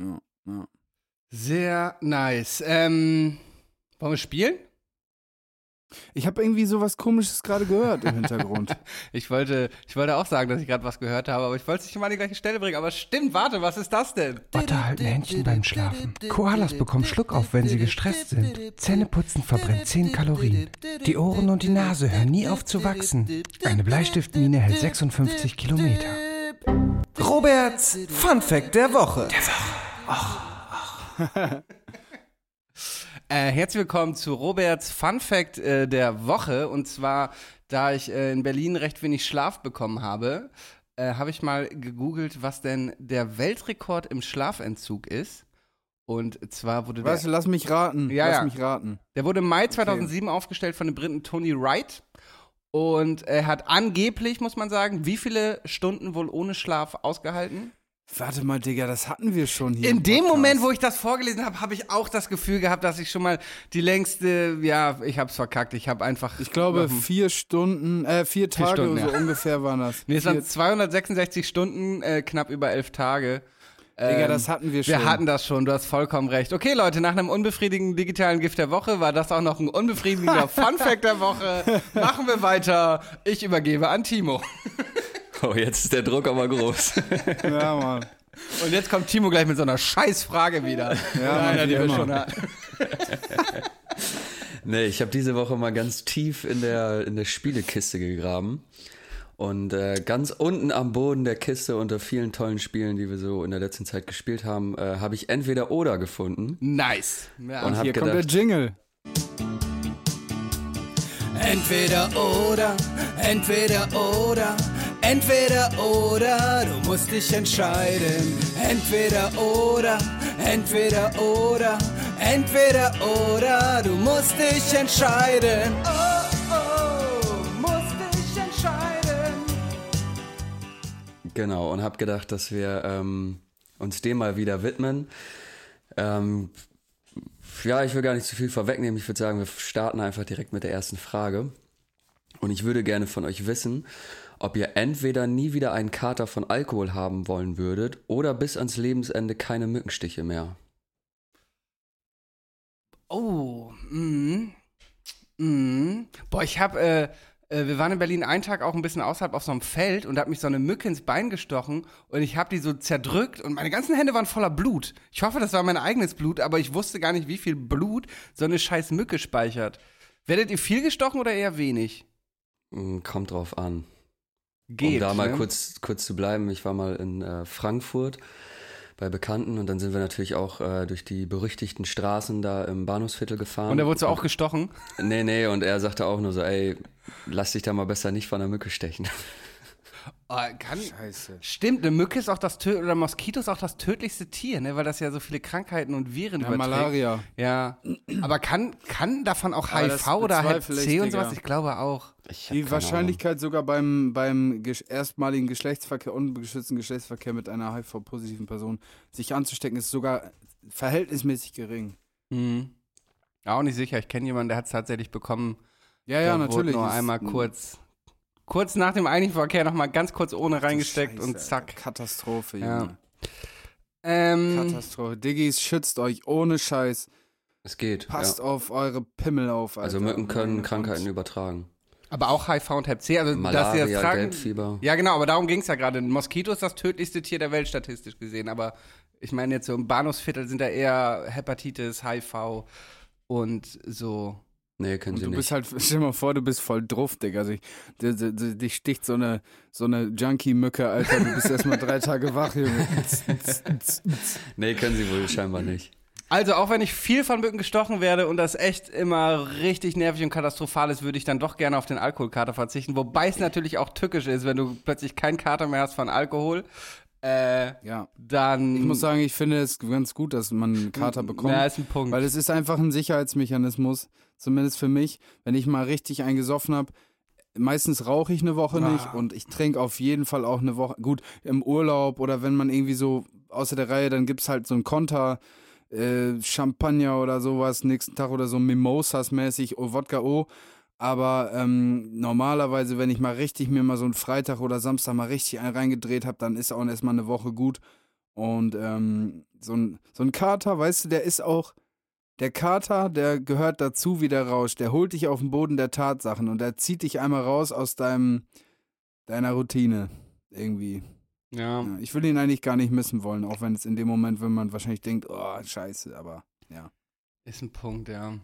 Ja, ja. Sehr nice. Ähm, wollen wir spielen? Ich habe irgendwie sowas komisches gerade gehört im Hintergrund. Ich wollte, ich wollte auch sagen, dass ich gerade was gehört habe, aber ich wollte es nicht mal an die gleiche Stelle bringen. Aber stimmt, warte, was ist das denn? Otter halten Händchen beim Schlafen. Koalas bekommen Schluckauf, wenn sie gestresst sind. Zähneputzen verbrennt 10 Kalorien. Die Ohren und die Nase hören nie auf zu wachsen. Eine Bleistiftmine hält 56 Kilometer. Roberts Fun Fact der Woche. Äh, herzlich willkommen zu Roberts Fun Fact äh, der Woche. Und zwar, da ich äh, in Berlin recht wenig Schlaf bekommen habe, äh, habe ich mal gegoogelt, was denn der Weltrekord im Schlafentzug ist. Und zwar wurde der, Weißt du, lass mich raten. Ja, lass ja. mich raten. der wurde im Mai 2007 aufgestellt von dem Briten Tony Wright. Und er hat angeblich, muss man sagen, wie viele Stunden wohl ohne Schlaf ausgehalten? Warte mal, Digga, das hatten wir schon hier. In dem. Moment, wo ich das vorgelesen habe, habe ich auch das Gefühl gehabt, dass ich schon mal die längste, ja, ich hab's verkackt. Ich habe einfach. Ich glaube, vier Stunden, äh, vier Tage Stunden, so ja. ungefähr waren das. Nee, es Vier, waren 266 Stunden, äh, knapp über elf Tage. Digga, Ähm, das hatten wir schon. Wir hatten das schon, du hast vollkommen recht. Okay, Leute, nach einem unbefriedigenden digitalen Gift der Woche war das auch noch ein unbefriedigender Fun-Fact der Woche. Machen wir weiter. Ich übergebe an Timo. Oh, jetzt ist der Druck aber groß. Ja, Mann. Und jetzt kommt Timo gleich mit so einer Scheißfrage wieder. Ja, Einer, Mann, die wie wir schon hatten. Nee, ich habe diese Woche mal ganz tief in der, in der Spielekiste gegraben. Und äh, ganz unten am Boden der Kiste unter vielen tollen Spielen, die wir so in der letzten Zeit gespielt haben, äh, habe ich entweder oder gefunden. Nice. Ja. Und hab Hier kommt der gedacht, Jingle. Entweder oder, entweder oder, entweder oder, du musst dich entscheiden. Entweder oder, entweder oder, entweder oder, du musst dich entscheiden. Oh, oh, musst dich entscheiden. Genau, und habe gedacht, dass wir ähm, uns dem mal wieder widmen. Ähm, ja, ich will gar nicht zu viel vorwegnehmen. Ich würde sagen, wir starten einfach direkt mit der ersten Frage. Und ich würde gerne von euch wissen, ob ihr entweder nie wieder einen Kater von Alkohol haben wollen würdet oder bis ans Lebensende keine Mückenstiche mehr. Oh, mhm. Mhm. Boah, ich hab, äh, äh, wir waren in Berlin einen Tag auch ein bisschen außerhalb auf so einem Feld und da hat mich so eine Mücke ins Bein gestochen und ich hab die so zerdrückt und meine ganzen Hände waren voller Blut. Ich hoffe, das war mein eigenes Blut, aber ich wusste gar nicht, wie viel Blut so eine scheiß Mücke speichert. Werdet ihr viel gestochen oder eher wenig? Hm, Kommt drauf an. Geht. um da mal ne? kurz, kurz zu bleiben, ich war mal in äh, Frankfurt bei Bekannten und dann sind wir natürlich auch äh, durch die berüchtigten Straßen da im Bahnhofsviertel gefahren. Und da wurdest du auch gestochen? Nee, nee, und er sagte auch nur so, ey, lass dich da mal besser nicht von der Mücke stechen. Oh, kann, Scheiße. Stimmt, eine Mücke ist auch das Tö oder Moskito ist auch das tödlichste Tier, ne? Weil das ja so viele Krankheiten und Viren Ja, überträgt. Malaria. Ja. Aber kann, kann davon auch Aber HIV oder Hep C und sowas? Ich glaube auch. Ich Die Wahrscheinlichkeit sogar beim, beim erstmaligen Geschlechtsverkehr, unbeschützten Geschlechtsverkehr mit einer HIV-positiven Person sich anzustecken, ist sogar verhältnismäßig gering. Mhm. Auch nicht sicher. Ich kenne jemanden, der hat es tatsächlich bekommen. Ja, ja, natürlich. Wurde nur einmal kurz, kurz nach dem eigentlichen Verkehr nochmal ganz kurz ohne reingesteckt Scheiße, und zack. Katastrophe, Ja. Junge. Ähm, Katastrophe. Diggis, schützt euch ohne Scheiß. Es geht. Passt ja. auf eure Pimmel auf, Alter. Also Mücken können Krankheiten übertragen. aber auch HIV und Hep C. Also, dass sie Malaria, das tragen. Gelbfieber. Ja, genau, aber darum ging es ja gerade. Ein Moskito ist das tödlichste Tier der Welt statistisch gesehen. Aber ich meine, jetzt so im Bahnhofsviertel sind da eher Hepatitis, HIV und so. Nee, können sie du nicht. bist halt, stell dir mal vor, du bist voll druff, Digga. Also ich, di- di- di- dich sticht so eine, so eine Junkie-Mücke, Alter. Du bist erstmal drei Tage wach, Junge. nee, können sie wohl scheinbar nicht. Also, auch wenn ich viel von Mücken gestochen werde und das echt immer richtig nervig und katastrophal ist, würde ich dann doch gerne auf den Alkoholkater verzichten. Wobei es natürlich auch tückisch ist, wenn du plötzlich keinen Kater mehr hast von Alkohol. Äh, Ja. dann. Ich muss sagen, ich finde es ganz gut, dass man einen Kater bekommt. Ja, ist ein Punkt. Weil es ist einfach ein Sicherheitsmechanismus, zumindest für mich. Wenn ich mal richtig einen gesoffen habe, meistens rauche ich eine Woche Ah. nicht und ich trinke auf jeden Fall auch eine Woche. Gut, im Urlaub oder wenn man irgendwie so außer der Reihe, dann gibt es halt so ein Konter, äh, Champagner oder sowas, nächsten Tag oder so Mimosas-mäßig, oh, Wodka O. Aber ähm, normalerweise, wenn ich mal richtig mir mal so einen Freitag oder Samstag mal richtig einen reingedreht habe, dann ist auch erstmal eine Woche gut. Und ähm, so, ein, so ein Kater, weißt du, der ist auch, der Kater, der gehört dazu wie der Rausch. Der holt dich auf den Boden der Tatsachen und der zieht dich einmal raus aus deinem, deiner Routine. Irgendwie. ja. Ja, ich will ihn eigentlich gar nicht missen wollen, auch wenn es in dem Moment, wenn man wahrscheinlich denkt, oh, scheiße, aber ja. Ist ein Punkt, ja.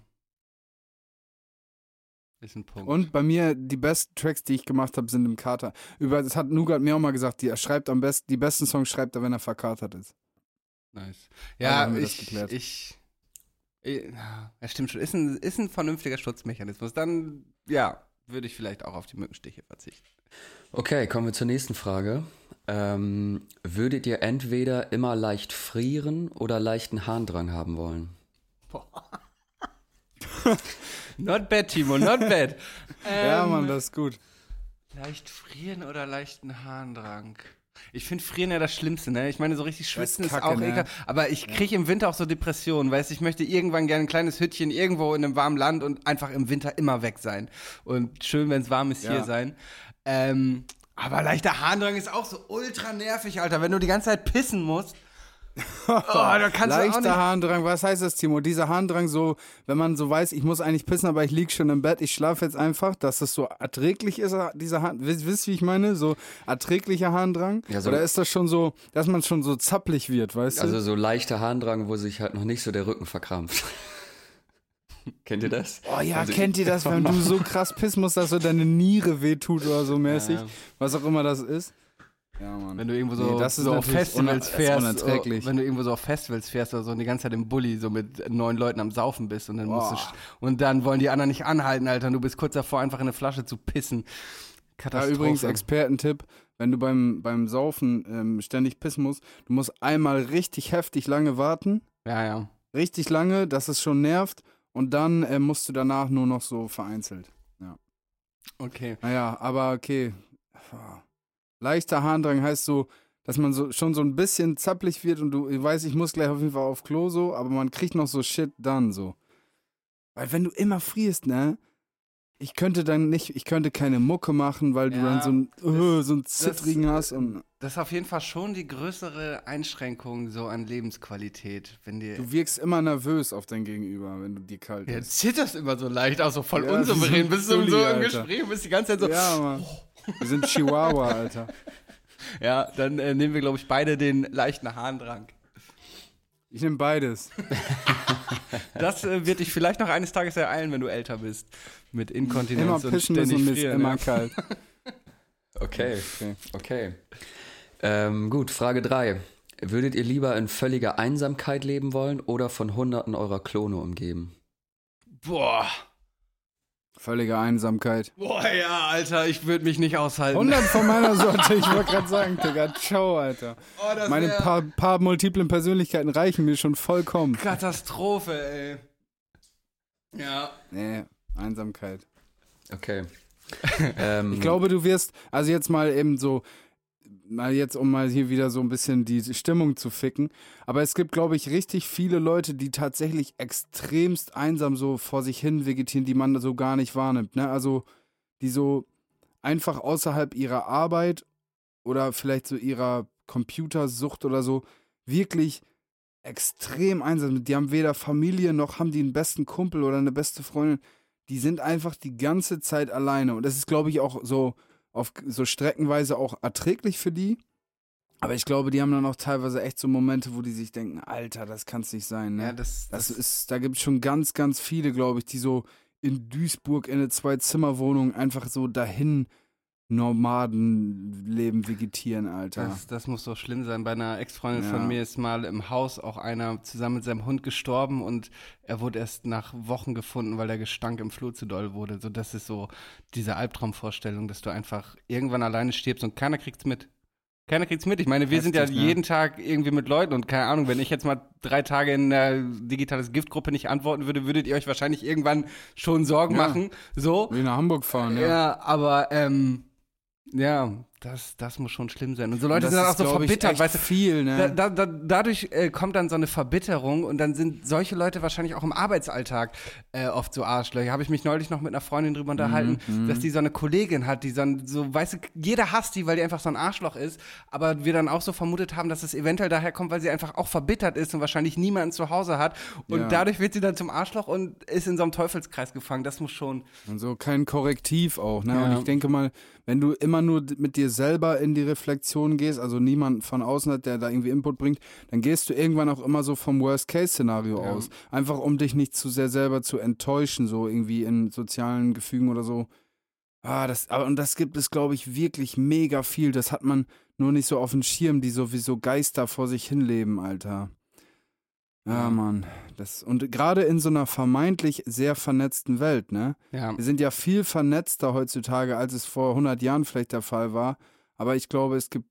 Ist ein Punkt. Und bei mir, die besten Tracks, die ich gemacht habe, sind im Kater. Über, das hat Nugat mir auch mal gesagt, die, er schreibt am besten, die besten Songs schreibt er, wenn er verkatert ist. Nice. Ja, ich, ich, ja, das stimmt schon. Ist ein, ist ein vernünftiger Schutzmechanismus. Dann, ja, würde ich vielleicht auch auf die Mückenstiche verzichten. Okay, kommen wir zur nächsten Frage. Ähm, würdet ihr entweder immer leicht frieren oder leichten Harndrang haben wollen? Not bad, Timo, not bad. Ja, Ähm, Mann, das ist gut. Leicht frieren oder leichten Harndrang? Ich finde Frieren ja das Schlimmste, ne? Ich meine, so richtig schwitzen ist, Kacke, auch ne? egal. Aber ich kriege im Winter auch so Depressionen, weißt du, ich möchte irgendwann gerne ein kleines Hütchen irgendwo in einem warmen Land und einfach im Winter immer weg sein. Und schön, wenn es warm ist, hier Ja. sein. Ähm, aber leichter Harndrang ist auch so ultra nervig, Alter. Wenn du die ganze Zeit pissen musst. Oh, da kannst du auch Leichter nicht. Harndrang, was heißt das, Timo? Dieser Harndrang so, wenn man so weiß, ich muss eigentlich pissen, aber ich lieg schon im Bett, ich schlafe jetzt einfach, dass das so erträglich ist, dieser Harn, wisst wisst ihr, wie ich meine? So erträglicher Harndrang? Ja, so- Oder ist das schon so, dass man schon so zappelig wird, weißt du? Also so leichter Harndrang, wo sich halt noch nicht so der Rücken verkrampft. Kennt ihr das? Oh ja, Also- kennt ihr das, wenn du so krass pissen musst, dass so deine Niere wehtut oder so mäßig? Ja. Was auch immer das ist. Ja, Mann. Wenn du irgendwo so, Nee, so auf Festivals fährst, wenn du irgendwo so auf Festivals fährst oder so und die ganze Zeit im Bulli so mit neun Leuten am Saufen bist und dann musst du Boah. und dann wollen die anderen nicht anhalten, Alter, und du bist kurz davor, einfach in eine Flasche zu pissen. Da Katastrophe. übrigens Expertentipp, wenn du beim, beim Saufen ähm, ständig pissen musst, du musst einmal richtig heftig lange warten, ja, ja. richtig lange, dass es schon nervt und dann äh, musst du danach nur noch so vereinzelt. Okay. Naja, aber okay. Leichter Harndrang heißt so, dass man so schon so ein bisschen zappelig wird und du weißt, ich muss gleich auf jeden Fall auf Klo so, aber man kriegt noch so Shit dann so. Weil wenn du immer frierst, ne? Ich könnte dann nicht, ich könnte keine Mucke machen, weil du Ja, dann so ein, das- äh, so ein Zittrigen hast und Das ist auf jeden Fall schon die größere Einschränkung so an Lebensqualität, wenn dir du wirkst immer nervös auf dein Gegenüber, wenn du dir kalt ja, bist. zitterst immer so leicht, auch so voll Ja, das ist unsouverän, bist du Dulli, so im. Gespräch bist die ganze Zeit so, Ja, Mann. Wir sind Chihuahua, Alter. ja, dann äh, nehmen wir, glaube ich, beide den leichten Harndrang. Ich nehme beides. Das äh, wird dich vielleicht noch eines Tages ereilen, wenn du älter bist. Mit Inkontinenz Immer und ständig und mir ist frieren. immer ja. kalt. Okay, Okay. okay. Ähm, gut, Frage 3. Würdet ihr lieber in völliger Einsamkeit leben wollen oder von Hunderten eurer Klone umgeben? Boah. Völlige Einsamkeit. Boah, ja, Alter, ich würde mich nicht aushalten. 100 von meiner Sorte, ich wollte gerade sagen, Digga, ciao, Alter. Oh, das Meine wär paar, paar multiplen Persönlichkeiten reichen mir schon vollkommen. Katastrophe, ey. Ja. Nee, Einsamkeit. Okay. ähm, Ich glaube, du wirst, also jetzt mal eben so, mal jetzt, um mal hier wieder so ein bisschen die Stimmung zu ficken, aber es gibt, glaube ich, richtig viele Leute, die tatsächlich extremst einsam so vor sich hin vegetieren, die man so gar nicht wahrnimmt, ne? Also, die so einfach außerhalb ihrer Arbeit oder vielleicht so ihrer Computersucht oder so wirklich extrem einsam sind. Die haben weder Familie noch haben die einen besten Kumpel oder eine beste Freundin. Die sind einfach die ganze Zeit alleine. Und das ist, glaube ich, auch so auf so streckenweise auch erträglich für die. Aber ich glaube, die haben dann auch teilweise echt so Momente, wo die sich denken, Alter, das kann's nicht sein, ne? Ja, das, Das das, ist, da gibt es schon ganz, ganz viele, glaube ich, die so in Duisburg in eine Zwei-Zimmer-Wohnung einfach so dahin Nomadenleben vegetieren, Alter. das, das muss so schlimm sein. Bei einer Ex-Freundin Ja. von mir ist mal im Haus auch einer zusammen mit seinem Hund gestorben und er wurde erst nach Wochen gefunden, weil der Gestank im Flur zu doll wurde. So, das ist so diese Albtraumvorstellung, dass du einfach irgendwann alleine stirbst und keiner kriegt's mit. Keiner kriegt's mit. Ich meine, wir sind ja Heftig, ne? jeden Tag irgendwie mit Leuten und keine Ahnung, wenn ich jetzt mal drei Tage in der digitales Giftgruppe nicht antworten würde, würdet ihr euch wahrscheinlich irgendwann schon Sorgen Ja. machen. So. Wie nach Hamburg fahren, ja. Ja, aber ähm, ja, das, das muss schon schlimm sein. Und so Leute das sind dann auch so verbittert, weißt du. viel, ne? Da, da, da, dadurch äh, kommt dann so eine Verbitterung und dann sind solche Leute wahrscheinlich auch im Arbeitsalltag äh, oft so Arschlöcher. Habe ich mich neulich noch mit einer Freundin drüber unterhalten, Mhm, dass die so eine Kollegin hat, die so, ein- so, weißt du, jeder hasst die, weil die einfach so ein Arschloch ist, aber wir dann auch so vermutet haben, dass es eventuell daher kommt, weil sie einfach auch verbittert ist und wahrscheinlich niemanden zu Hause hat und Ja. dadurch wird sie dann zum Arschloch und ist in so einem Teufelskreis gefangen. Das muss schon. Und so kein Korrektiv auch, ne? Ja. Und ich denke mal, wenn du immer nur mit dir selber in die Reflexion gehst, also niemand von außen hat, der da irgendwie Input bringt, dann gehst du irgendwann auch immer so vom Worst-Case-Szenario Ja. aus. Einfach um dich nicht zu sehr selber zu enttäuschen, so irgendwie in sozialen Gefügen oder so. Ah, das, aber und das gibt es, glaube ich, wirklich mega viel. Das hat man nur nicht so auf dem Schirm, die sowieso Geister vor sich hinleben, Alter. Ja, Mann. Das, und gerade in so einer vermeintlich sehr vernetzten Welt, ne? Ja. Wir sind ja viel vernetzter heutzutage, als es vor 100 Jahren vielleicht der Fall war. Aber ich glaube, es gibt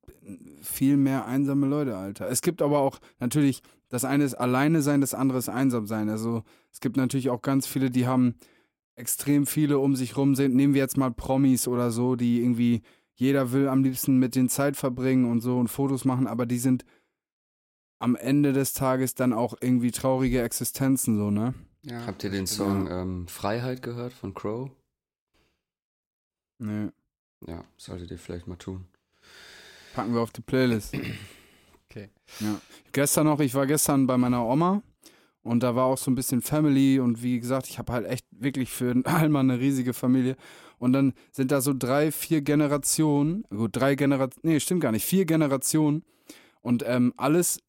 viel mehr einsame Leute, Alter. Es gibt aber auch natürlich, das eine ist alleine sein, das andere ist einsam sein. Also es gibt natürlich auch ganz viele, die haben extrem viele um sich rum sind. Nehmen wir jetzt mal Promis oder so, die irgendwie, jeder will am liebsten mit den Zeit verbringen und so und Fotos machen, aber die sind am Ende des Tages dann auch irgendwie traurige Existenzen, so, ne? ja. Habt ihr den Song ähm, Freiheit gehört von Crow? Nee. Ja, solltet ihr vielleicht mal tun. Packen wir auf die Playlist. Okay. Ja. Gestern noch, ich war gestern bei meiner Oma und da war auch so ein bisschen Family und wie gesagt, ich habe halt echt wirklich für einmal eine riesige Familie. Und dann sind da so drei, vier Generationen, gut, drei Generationen, nee, stimmt gar nicht, vier Generationen und ähm, alles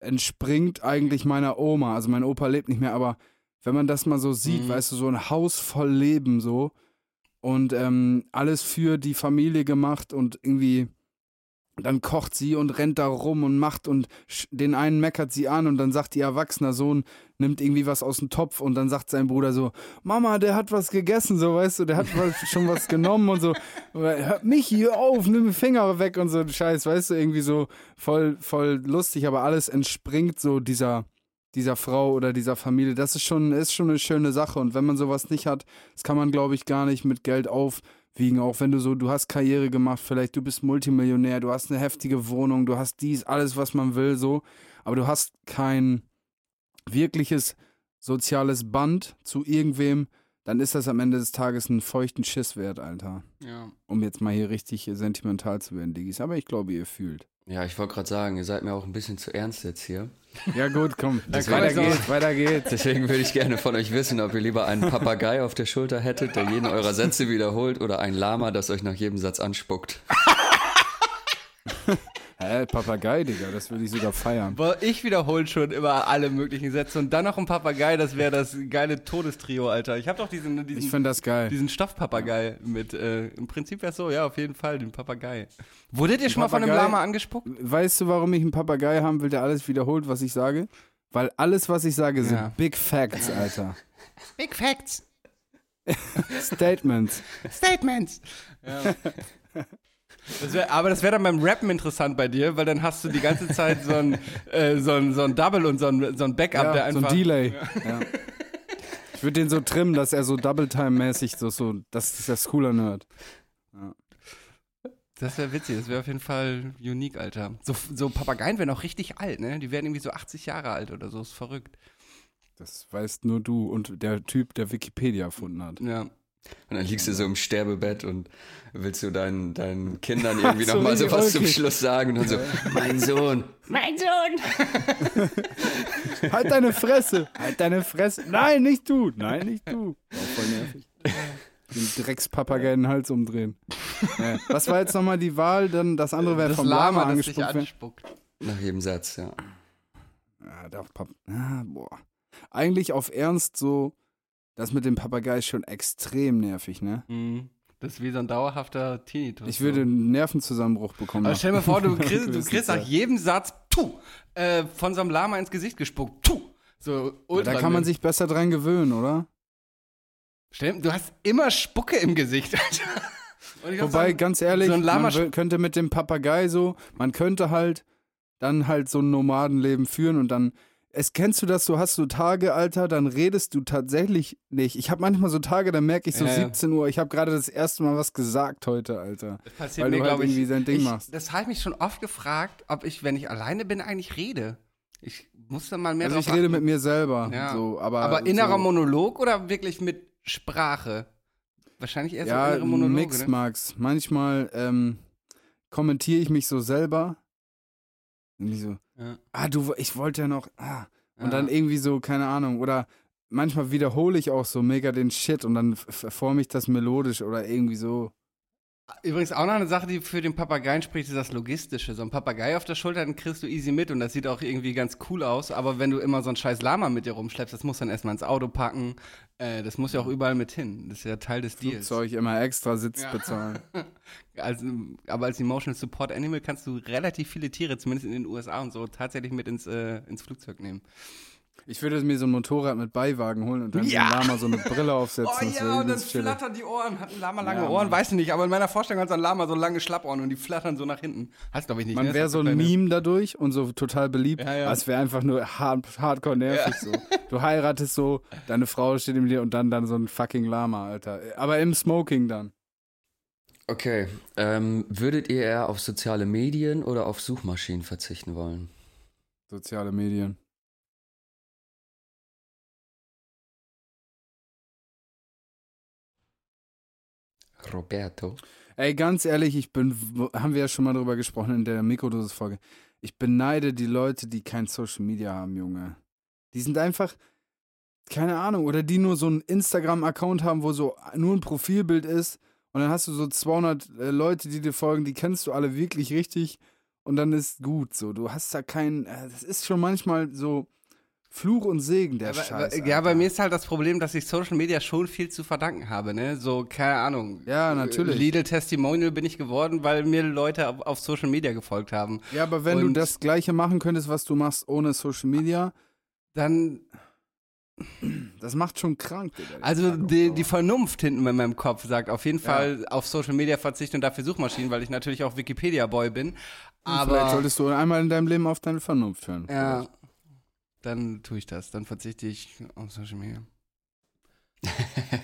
entspringt eigentlich meiner Oma. Also mein Opa lebt nicht mehr, aber wenn man das mal so sieht, Mhm. weißt du, so ein Haus voll Leben so und ähm, alles für die Familie gemacht und irgendwie dann kocht sie und rennt da rum und macht und den einen meckert sie an und dann sagt ihr erwachsener Sohn, nimmt irgendwie was aus dem Topf und dann sagt sein Bruder so, Mama, der hat was gegessen, so weißt du, der hat was, schon was genommen und so, Oder, hör mich hier auf, nimm die Finger weg und so Scheiß, weißt du, irgendwie so voll, voll lustig, aber alles entspringt so dieser, dieser Frau oder dieser Familie. Das ist schon, ist schon eine schöne Sache. Und wenn man sowas nicht hat, das kann man, glaube ich, gar nicht mit Geld aufwiegen, auch wenn du so, du hast Karriere gemacht, vielleicht du bist Multimillionär, du hast eine heftige Wohnung, du hast dies, alles, was man will, so, aber du hast kein wirkliches soziales Band zu irgendwem, dann ist das am Ende des Tages einen feuchten Schiss wert, Alter. Ja. Um jetzt mal hier richtig sentimental zu werden, Diggis. Aber ich glaube, ihr fühlt. Ja, ich wollte gerade sagen, ihr seid mir auch ein bisschen zu ernst jetzt hier. Ja, gut, komm. Weiter geht's, weiter geht's. Deswegen würde ich gerne von euch wissen, ob ihr lieber einen Papagei auf der Schulter hättet, der jeden eurer Sätze wiederholt, oder ein Lama, das euch nach jedem Satz anspuckt. Hä, Papagei, Digga, das würde ich sogar feiern. Boah, ich wiederhole schon immer alle möglichen Sätze und dann noch ein Papagei, das wäre das geile Todestrio, Alter. Ich habe doch diesen, Ich diesen, finde das geil. diesen Stoffpapagei mit, äh, im Prinzip wäre so, ja, auf jeden Fall, den Papagei. Wurdet ihr schon mal von einem Papagei? Lama angespuckt? Weißt du, warum ich einen Papagei haben will, der alles wiederholt, was ich sage? Weil alles, was ich sage, sind Ja. Big Facts, Alter. Big Facts, Statements. Statements. Ja. Das wär, aber das wäre dann beim Rappen interessant bei dir, weil dann hast du die ganze Zeit so ein, äh, so ein, so ein Double und so ein, so ein Backup, der Ja, so einfach. ein Delay. Ja. Ich würde den so trimmen, dass er so Double-Time-mäßig so, so, das ist das cooler Nerd. Das wäre witzig, das wäre auf jeden Fall unique, Alter. So, so Papageien werden auch richtig alt, ne? Die werden irgendwie so 80 Jahre alt oder so, ist verrückt. Das weißt nur du und der Typ, der Wikipedia erfunden hat. Ja. Und dann liegst du so im Sterbebett und willst du deinen, deinen Kindern irgendwie So nochmal so was zum. Schluss sagen und dann so, mein Sohn. Halt deine Fresse! Halt deine Fresse! Nein, nicht du! Nein, nicht du! Auch voll nervig. Den Dreckspapagei in den Hals umdrehen. Ja. Was war jetzt nochmal die Wahl? Dann das andere wäre vom Lama, Lama, angespuckt. Nach jedem Satz, ja. Ja, der Pap ah, boah. Eigentlich auf Ernst so, das mit dem Papagei ist schon extrem nervig, ne? Mhm. Das ist wie so ein dauerhafter Tinnitus. Ich würde einen Nervenzusammenbruch bekommen. Aber stell dir mal vor, du kriegst, du kriegst nach jedem Satz, tu, äh, von so einem Lama ins Gesicht gespuckt, tu. So Ja, ultra. Da kann man sich besser dran gewöhnen, oder? Stell, du hast immer Spucke im Gesicht, Wobei, so ein- ganz ehrlich, so man könnte mit dem Papagei so, man könnte halt dann halt so ein Nomadenleben führen und dann, es kennst du das, so hast du Tage, Alter, dann redest du tatsächlich nicht. Ich habe manchmal so Tage, da merke ich so Ja, ja. 17 Uhr, ich habe gerade das erste Mal was gesagt heute, Alter. Das passiert Weil mir, du halt glaube ich, irgendwie dein Ding ich, machst. Das habe ich mich schon oft gefragt, ob ich, wenn ich alleine bin, eigentlich rede. Ich muss da mal mehr Also ich rede achten. mit mir selber, Ja. so, aber, Aber innerer so, Monolog oder wirklich mit Sprache? Wahrscheinlich eher so ja, innere Monologe, Mix, ne? Max. Manchmal ähm, kommentiere ich mich so selber. Irgendwie so, Ja. ah, du, ich wollte ja noch, ah. Und Ja. dann irgendwie so, keine Ahnung, oder manchmal wiederhole ich auch so mega den Shit und dann f- forme ich das melodisch oder irgendwie so. Übrigens auch noch eine Sache, die für den Papageien spricht, ist das Logistische. So ein Papagei auf der Schulter, den kriegst du easy mit und das sieht auch irgendwie ganz cool aus. Aber wenn du immer so ein scheiß Lama mit dir rumschleppst, das musst du dann erstmal ins Auto packen. Äh, das muss ja auch überall mit hin. Das ist ja Teil des Deals. Flugzeug immer extra Sitz Ja. bezahlen. Also, aber als Emotional Support Animal kannst du relativ viele Tiere, zumindest in den USA und so, tatsächlich mit ins, äh, ins Flugzeug nehmen. Ich würde mir so ein Motorrad mit Beiwagen holen und dann Ja. so ein Lama so eine Brille aufsetzen. Oh ja, und dann flattern die Ohren. Hat ein Lama lange Ja, Ohren? Mann. Weiß ich nicht, aber in meiner Vorstellung hat so ein Lama so lange Schlappohren und die flattern so nach hinten. Heißt glaube ich nicht. Man ne? wäre so ein Meme dadurch und so total beliebt. Ja, ja. Es wäre einfach nur hard, hardcore nervig so. Du heiratest so, deine Frau steht neben dir und dann, dann so ein fucking Lama, Alter. Aber im Smoking dann. Okay. Ähm, würdet ihr eher auf soziale Medien oder auf Suchmaschinen verzichten wollen? Soziale Medien. Roberto. Ey, ganz ehrlich, ich bin, haben wir ja schon mal drüber gesprochen in der Mikrodosis-Folge. Ich beneide die Leute, die kein Social Media haben, Junge. Die sind einfach, keine Ahnung, oder die nur so einen Instagram-Account haben, wo so nur ein Profilbild ist und dann hast du so 200 äh, Leute, die dir folgen, die kennst du alle wirklich richtig und dann ist gut so. Du hast da keinen, äh, das ist schon manchmal so Fluch und Segen, der Aber- Scheiß. aber- ja, bei Alter. mir ist halt das Problem, dass ich Social Media schon viel zu verdanken habe, ne? So, keine Ahnung. Ja, natürlich. Lidl Testimonial bin ich geworden, weil mir Leute auf, auf Social Media gefolgt haben. Ja, aber wenn du Und- das Gleiche machen könntest, was du machst ohne Social Media, Dann, das macht schon krank, Digga. also die, die Vernunft hinten in meinem Kopf sagt auf jeden Ja. Fall auf Social Media verzichten und dafür Suchmaschinen, weil ich natürlich auch Wikipedia-Boy bin. Vielleicht Aber, solltest du einmal in deinem Leben auf deine Vernunft hören. ja, dann tue ich das. Dann verzichte ich auf Social Media.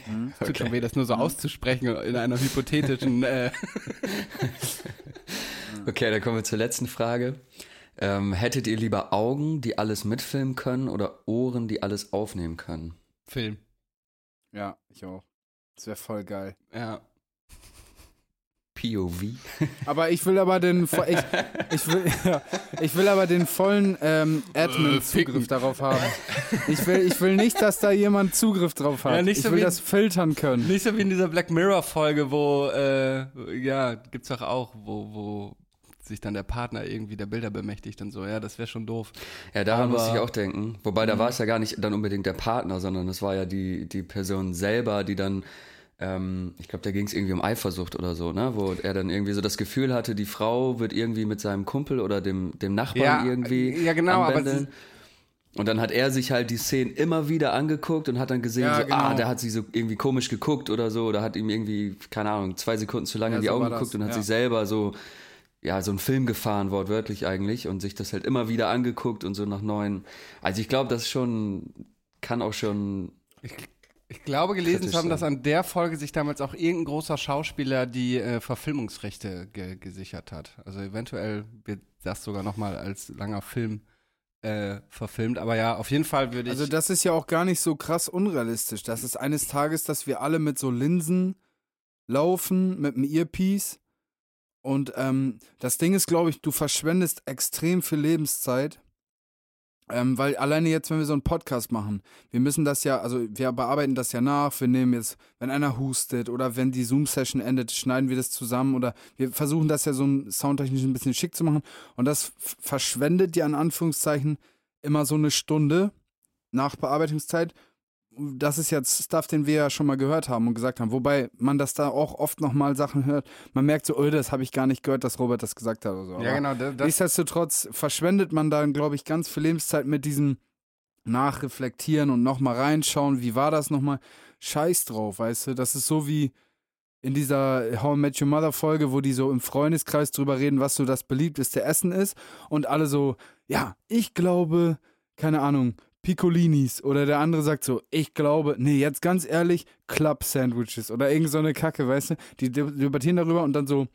Hm? Tut schon weh, das nur so auszusprechen in einer hypothetischen. Äh, Okay, dann kommen wir zur letzten Frage. Ähm, hättet ihr lieber Augen, die alles mitfilmen können oder Ohren, die alles aufnehmen können? Film. Ja, ich auch. Das wäre voll geil. Ja. POV? Aber ich will aber den, ich, ich will, ich will aber den vollen ähm, Admin-Zugriff darauf haben. Ich will, ich will nicht, dass da jemand Zugriff drauf hat. Ja, nicht ich so will wie- das filtern können. Nicht so wie in dieser Black Mirror-Folge, wo, äh, ja, gibt's doch auch, wo, wo sich dann der Partner irgendwie der Bilder bemächtigt und so. Ja, das wäre schon doof. Ja, daran Aber- muss ich auch denken. Wobei, da war es ja gar nicht dann unbedingt der Partner, sondern es war ja die, die Person selber, die dann, ähm, ich glaube, da ging es irgendwie um Eifersucht oder so, ne? Wo er dann irgendwie so das Gefühl hatte, die Frau wird irgendwie mit seinem Kumpel oder dem, dem Nachbarn Ja, irgendwie ja, genau, aber anbändeln. Und dann hat er sich halt die Szenen immer wieder angeguckt und hat dann gesehen, Ja, so, ah, genau. der hat sich so irgendwie komisch geguckt oder so, oder hat ihm irgendwie, keine Ahnung, zwei Sekunden zu lange Ja, in die so Augen war das, geguckt und hat sich selber so, ja, so einen Film gefahren, wortwörtlich eigentlich, und sich das halt immer wieder angeguckt und so nach neuen. Also ich glaube, das schon, kann auch schon, Ich glaube, gelesen zu haben, dass an der Folge sich damals auch irgendein großer Schauspieler die äh, Verfilmungsrechte ge gesichert hat. Also eventuell wird das sogar nochmal als langer Film äh, verfilmt. Aber ja, auf jeden Fall würde ich. Also das ist ja auch gar nicht so krass unrealistisch. Das ist eines Tages, dass wir alle mit so Linsen laufen, mit einem Earpiece. Und ähm, das Ding ist, glaube ich, du verschwendest extrem viel Lebenszeit. Ähm, weil alleine jetzt, wenn wir so einen Podcast machen, wir müssen das ja, also wir bearbeiten das ja nach, wir nehmen jetzt, wenn einer hustet oder wenn die Zoom-Session endet, schneiden wir das zusammen oder wir versuchen das ja so soundtechnisch ein bisschen schick zu machen und das verschwendet ja in Anführungszeichen immer so eine Stunde Nachbearbeitungszeit. Das ist jetzt Stuff, den wir ja schon mal gehört haben und gesagt haben. Wobei man das da auch oft nochmal Sachen hört. Man merkt so, oh, das habe ich gar nicht gehört, dass Robert das gesagt hat oder so. ja, genau. Das, Nichtsdestotrotz verschwendet man dann, glaube ich, ganz viel Lebenszeit mit diesem Nachreflektieren und nochmal reinschauen, wie war das nochmal? Scheiß drauf, weißt du? Das ist so wie in dieser How I Met Your Mother Folge, wo die so im Freundeskreis drüber reden, was so das beliebteste Essen ist und alle so, ja, ich glaube, keine Ahnung, Piccolinis oder der andere sagt so, ich glaube, nee, jetzt ganz ehrlich, Club Sandwiches oder irgend so eine Kacke, weißt du? Die deb- debattieren darüber und dann so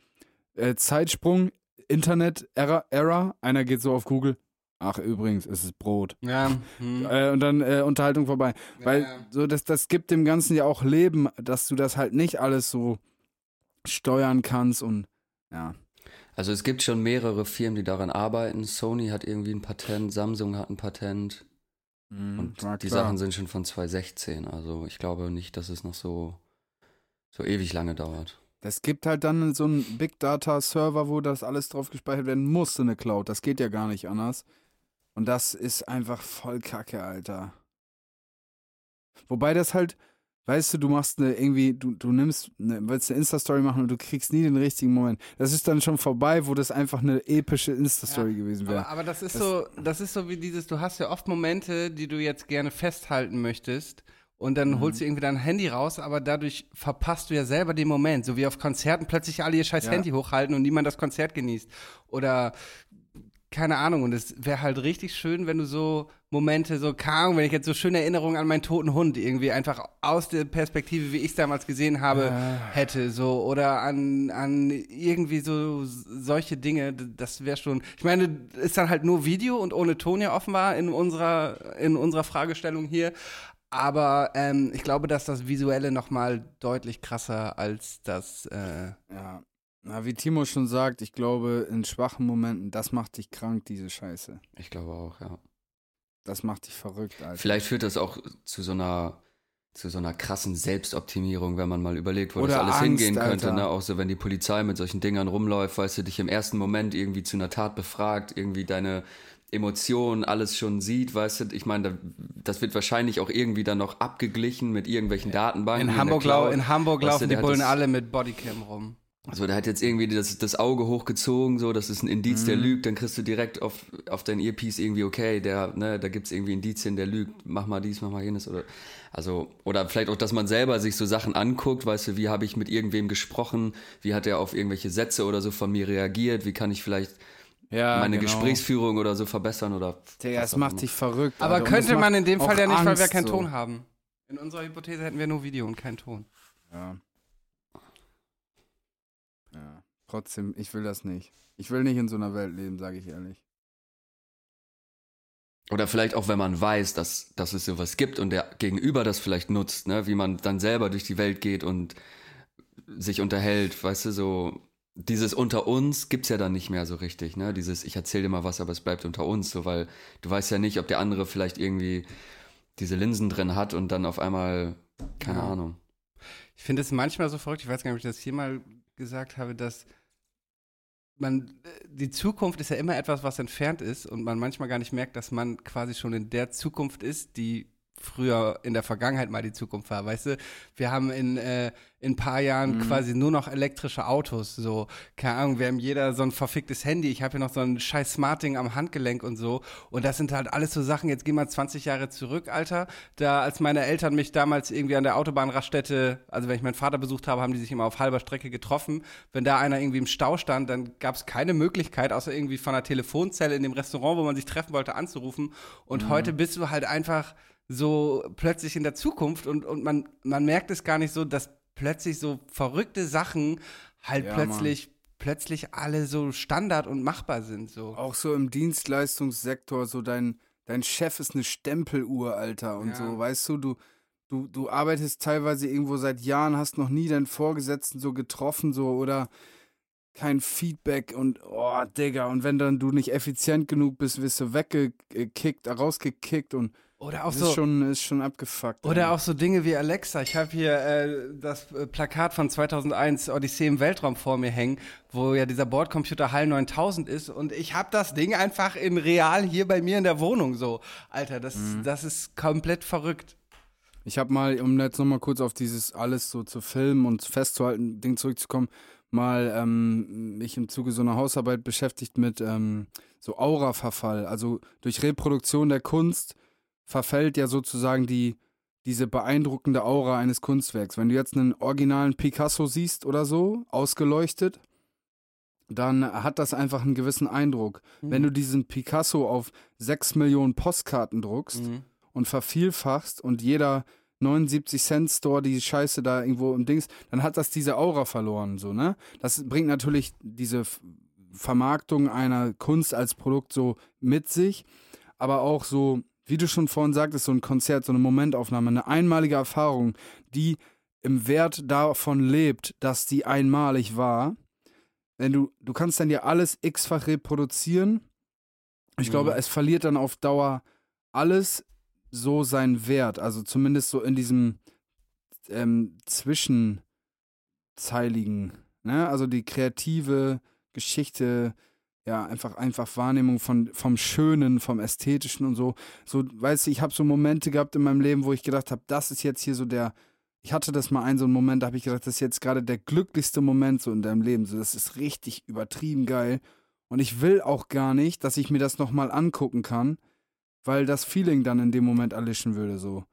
äh, Zeitsprung, Internet, Error, Error, einer geht so auf Google, ach übrigens, es ist Brot. ja, hm. Äh, und dann äh, Unterhaltung vorbei. Weil ja. so das, das gibt dem Ganzen ja auch Leben, dass du das halt nicht alles so steuern kannst und ja. also es gibt schon mehrere Firmen, die daran arbeiten. Sony hat irgendwie ein Patent, Samsung hat ein Patent. Und Ja, die klar. Sachen sind schon von 2016. Also ich glaube nicht, dass es noch so, so ewig lange dauert. Es gibt halt dann so einen Big Data Server, wo das alles drauf gespeichert werden muss, in eine Cloud. Das geht ja gar nicht anders. Und das ist einfach voll Kacke, Alter. Wobei das halt weißt du, du machst eine irgendwie, du, du nimmst, eine, willst eine Insta-Story machen und du kriegst nie den richtigen Moment. Das ist dann schon vorbei, wo das einfach eine epische Insta-Story gewesen wäre. Aber, aber das ist Das- so, das ist so wie dieses, du hast ja oft Momente, die du jetzt gerne festhalten möchtest. Und dann holst Mhm. du irgendwie dein Handy raus, aber dadurch verpasst du ja selber den Moment. So wie auf Konzerten plötzlich alle ihr scheiß Ja. Handy hochhalten und niemand das Konzert genießt. Oder keine Ahnung. Und es wäre halt richtig schön, wenn du so Momente, so, keine wenn ich jetzt so schöne Erinnerungen an meinen toten Hund irgendwie einfach aus der Perspektive, wie ich es damals gesehen habe, hätte. So, oder an, an irgendwie so solche Dinge. Das wäre schon. Ich meine, ist dann halt nur Video und ohne Ton ja offenbar in unserer, in unserer Fragestellung hier. Aber ähm, ich glaube, dass das Visuelle noch mal deutlich krasser als das. Äh, Ja. Na, wie Timo schon sagt, ich glaube, in schwachen Momenten, das macht dich krank, diese Scheiße. Ich glaube auch, ja. Das macht dich verrückt, Alter. Vielleicht führt das auch zu so einer zu so einer krassen Selbstoptimierung, wenn man mal überlegt, wo Oder das alles Angst, hingehen Alter. könnte. Ne? Auch so, wenn die Polizei mit solchen Dingern rumläuft, weißt du, dich im ersten Moment irgendwie zu einer Tat befragt, irgendwie deine Emotionen, alles schon sieht, weißt du, ich meine, da, das wird wahrscheinlich auch irgendwie dann noch abgeglichen mit irgendwelchen Datenbanken. in, Hamburg, lau in Hamburg laufen die Bullen alle mit Bodycam rum. Also der hat jetzt irgendwie das, das Auge hochgezogen, so, das ist ein Indiz, Mhm. der lügt, dann kriegst du direkt auf, auf dein Earpiece irgendwie, okay, der, ne, da gibt's irgendwie Indizien, der lügt, mach mal dies, mach mal jenes oder also, oder vielleicht auch, dass man selber sich so Sachen anguckt, weißt du, wie habe ich mit irgendwem gesprochen, wie hat er auf irgendwelche Sätze oder so von mir reagiert, wie kann ich vielleicht ja, meine genau. Gesprächsführung oder so verbessern oder Digga, auch macht immer. dich verrückt. Aber. Und könnte das man in dem Fall ja nicht, weil wir Angst, keinen so. Ton haben. In unserer Hypothese hätten wir nur Video und keinen Ton. Ja. ja. Trotzdem, ich will das nicht. Ich will nicht in so einer Welt leben, sage ich ehrlich. Oder vielleicht auch, wenn man weiß, dass, dass es sowas gibt und der Gegenüber das vielleicht nutzt, ne? wie man dann selber durch die Welt geht und sich unterhält, weißt du, so dieses unter uns gibt's ja dann nicht mehr so richtig, ne? Dieses ich erzähl dir mal was, aber es bleibt unter uns, so weil du weißt ja nicht, ob der andere vielleicht irgendwie diese Linsen drin hat und dann auf einmal keine Ja. Ahnung. Ich finde es manchmal so verrückt, ich weiß gar nicht, ob ich das hier mal gesagt habe, dass man, die Zukunft ist ja immer etwas, was entfernt ist und man manchmal gar nicht merkt, dass man quasi schon in der Zukunft ist, die früher in der Vergangenheit mal die Zukunft war, weißt du? Wir haben in, äh, in ein paar Jahren quasi nur noch elektrische Autos, so, keine Ahnung, wir haben jeder so ein verficktes Handy, ich habe hier noch so ein scheiß Smartding am Handgelenk und so. Und das sind halt alles so Sachen, jetzt gehen wir 20 Jahre zurück, Alter, da als meine Eltern mich damals irgendwie an der Autobahnraststätte, also wenn ich meinen Vater besucht habe, haben die sich immer auf halber Strecke getroffen, wenn da einer irgendwie im Stau stand, dann gab es keine Möglichkeit, außer irgendwie von einer Telefonzelle in dem Restaurant, wo man sich treffen wollte, anzurufen. Und heute bist du halt einfach so plötzlich in der Zukunft und, und man, man merkt es gar nicht so, dass plötzlich so verrückte Sachen halt Ja, plötzlich, plötzlich alle so Standard und machbar sind. So. Auch so im Dienstleistungssektor, so dein, dein Chef ist eine Stempeluhr, Alter. Und Ja. so, weißt du, du, du, du arbeitest teilweise irgendwo seit Jahren, hast noch nie deinen Vorgesetzten so getroffen, so oder kein Feedback und oh, Digga, und wenn dann du nicht effizient genug bist, wirst du weggekickt, rausgekickt und Oder auch das so. ist schon, ist schon abgefuckt. Oder ey. auch so Dinge wie Alexa. Ich habe hier äh, das äh, Plakat von 2001 Odyssee im Weltraum vor mir hängen, wo ja dieser Bordcomputer HAL 9000 ist und ich habe das Ding einfach in real hier bei mir in der Wohnung so. Alter, das, Mhm. das ist komplett verrückt. Ich habe mal, um jetzt nochmal kurz auf dieses alles so zu filmen und festzuhalten, Ding zurückzukommen, mal ähm, mich im Zuge so einer Hausarbeit beschäftigt mit ähm, so Aura-Verfall. Also durch Reproduktion der Kunst verfällt ja sozusagen die, diese beeindruckende Aura eines Kunstwerks. Wenn du jetzt einen originalen Picasso siehst oder so, ausgeleuchtet, dann hat das einfach einen gewissen Eindruck. Wenn du diesen Picasso auf sechs Millionen Postkarten druckst, Mhm. und vervielfachst und jeder 79 Cent Store die Scheiße da irgendwo im Dings, dann hat das diese Aura verloren, so, ne? Das bringt natürlich diese Vermarktung einer Kunst als Produkt so mit sich, aber auch so, wie du schon vorhin sagtest, so ein Konzert, so eine Momentaufnahme, eine einmalige Erfahrung, die im Wert davon lebt, dass die einmalig war. Wenn du, du kannst dann ja alles x-fach reproduzieren. Ich glaube, es verliert dann auf Dauer alles so seinen Wert. Also zumindest so in diesem ähm, zwischenzeiligen, ne? Also die kreative Geschichte, ja, einfach, einfach Wahrnehmung von, vom Schönen, vom Ästhetischen und so. So, weißt du, ich habe so Momente gehabt in meinem Leben, wo ich gedacht habe, das ist jetzt hier so der, ich hatte das mal einen so einen Moment, da habe ich gedacht, das ist jetzt gerade der glücklichste Moment so in deinem Leben. So, das ist richtig übertrieben geil. Und ich will auch gar nicht, dass ich mir das nochmal angucken kann, weil das Feeling dann in dem Moment erlischen würde. So.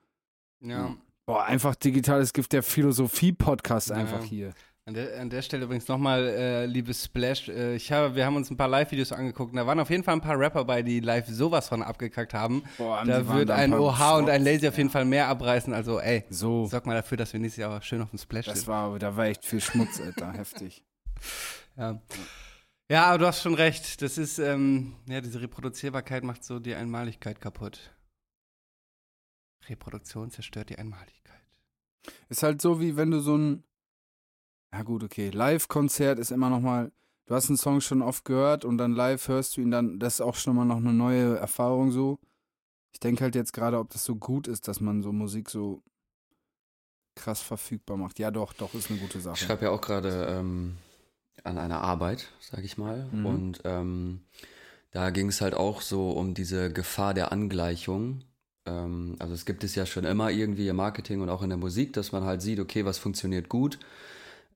Ja. Boah, einfach digitales Gift, der Philosophie-Podcast Ja. einfach hier. An der, an der Stelle übrigens nochmal, äh, liebe Splash, äh, ich habe, wir haben uns ein paar Live-Videos angeguckt und da waren auf jeden Fall ein paar Rapper bei, die live sowas von abgekackt haben. Boah, da wird ein OH und ein. Lazy auf jeden Fall mehr abreißen. Also, ey, So, sorg mal dafür, dass wir nächstes Jahr schön auf dem Splash das sind. war, da war echt viel Schmutz, Alter, heftig. Ja. ja, aber du hast schon recht. Das ist, ähm, ja, diese Reproduzierbarkeit macht so die Einmaligkeit kaputt. Reproduktion zerstört die Einmaligkeit. Ist halt so, wie wenn du so ein, ja gut, okay, Live-Konzert ist immer noch mal, du hast einen Song schon oft gehört und dann live hörst du ihn dann, das ist auch schon mal noch eine neue Erfahrung so. Ich denke halt jetzt gerade, ob das so gut ist, dass man so Musik so krass verfügbar macht. Ja, doch, doch, ist eine gute Ich Sache. schreibe ja auch gerade ähm, an einer Arbeit, sag ich mal. Mhm. Und ähm, da ging es halt auch so um diese Gefahr der Angleichung. Ähm, also es gibt es ja schon immer irgendwie im Marketing und auch in der Musik, dass man halt sieht, okay, was funktioniert gut.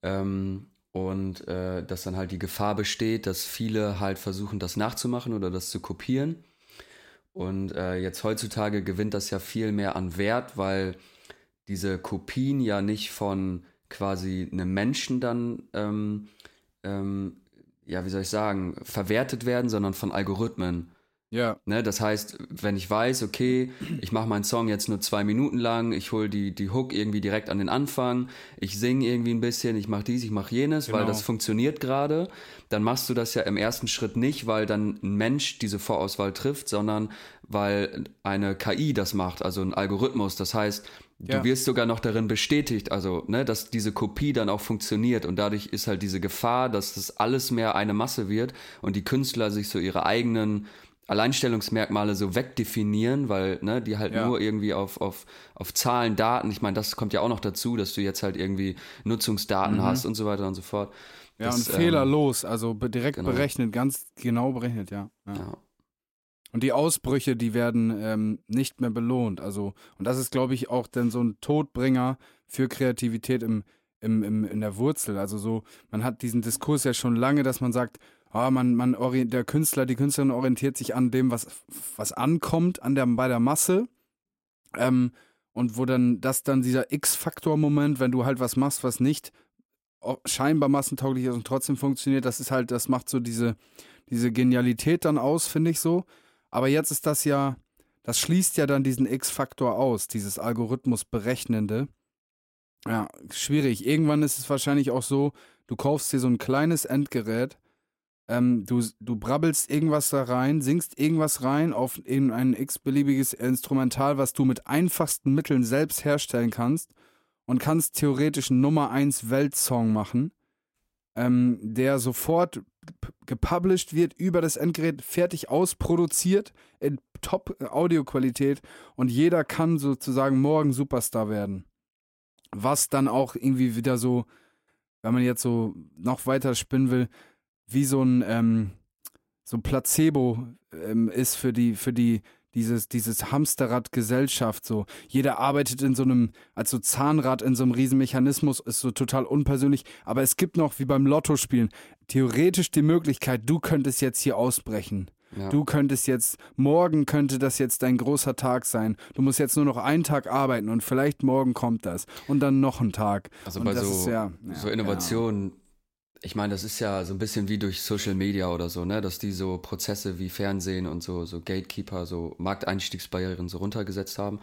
Ähm, und äh, dass dann halt die Gefahr besteht, dass viele halt versuchen, das nachzumachen oder das zu kopieren. Und äh, jetzt heutzutage gewinnt das ja viel mehr an Wert, weil diese Kopien ja nicht von quasi einem Menschen dann, ähm, ähm, ja, wie soll ich sagen, verwertet werden, sondern von Algorithmen. Ja, Ne? Das heißt, wenn ich weiß, okay, ich mache meinen Song jetzt nur zwei Minuten lang, ich hole die, die Hook irgendwie direkt an den Anfang, ich singe irgendwie ein bisschen, ich mache dies, ich mache jenes, weil Genau. das funktioniert gerade, dann machst du das ja im ersten Schritt nicht, weil dann ein Mensch diese Vorauswahl trifft, sondern weil eine KI das macht, also ein Algorithmus. Das heißt, du Ja. wirst sogar noch darin bestätigt, also ne, dass diese Kopie dann auch funktioniert und dadurch ist halt diese Gefahr, dass das alles mehr eine Masse wird und die Künstler sich so ihre eigenen Alleinstellungsmerkmale so wegdefinieren, weil ne, die halt Ja. nur irgendwie auf, auf, auf Zahlen, Daten, ich meine, das kommt ja auch noch dazu, dass du jetzt halt irgendwie Nutzungsdaten hast und so weiter und so fort. ja Das, und ähm, fehlerlos, also direkt genau. berechnet, ganz genau berechnet, ja. ja. Ja. Und die Ausbrüche, die werden ähm, nicht mehr belohnt. Also, und das ist, glaube ich, auch dann so ein Todbringer für Kreativität im, im, im, in der Wurzel. Also so, man hat diesen Diskurs ja schon lange, dass man sagt, ah, man, man der Künstler, die Künstlerin orientiert sich an dem, was, was ankommt an der, bei der Masse. Ähm, und wo dann das dann dieser X-Faktor-Moment, wenn du halt was machst, was nicht scheinbar massentauglich ist und trotzdem funktioniert, das ist halt, das macht so diese, diese Genialität dann aus, finde ich so. Aber jetzt ist das ja, das schließt ja dann diesen X-Faktor aus, dieses Algorithmus berechnende. Ja, schwierig. Irgendwann ist es wahrscheinlich auch so, du kaufst dir so ein kleines Endgerät, ähm, du, du brabbelst irgendwas da rein, singst irgendwas rein auf irgendein x-beliebiges Instrumental, was du mit einfachsten Mitteln selbst herstellen kannst und kannst theoretisch einen Nummer 1 Weltsong machen, ähm, der sofort gepublished wird über das Endgerät, fertig ausproduziert in Top-Audioqualität und jeder kann sozusagen morgen Superstar werden. Was dann auch irgendwie wieder so, wenn man jetzt so noch weiter spinnen will, wie so ein ähm, so ein Placebo ähm, ist für die für die dieses dieses Hamsterrad Gesellschaft so jeder arbeitet in so einem als so Zahnrad in so einem riesen Mechanismus ist so total unpersönlich aber es gibt noch wie beim Lotto spielen theoretisch die Möglichkeit du könntest jetzt hier ausbrechen Ja. Du könntest jetzt, morgen könnte das jetzt dein großer Tag sein. Du musst jetzt nur noch einen Tag arbeiten und vielleicht morgen kommt das. Und dann noch ein Tag. Also und bei so, ist ja, ja, so Innovationen, ich meine, das ist ja so ein bisschen wie durch Social Media oder so, ne, dass die so Prozesse wie Fernsehen und so, so Gatekeeper, so Markteinstiegsbarrieren so runtergesetzt haben.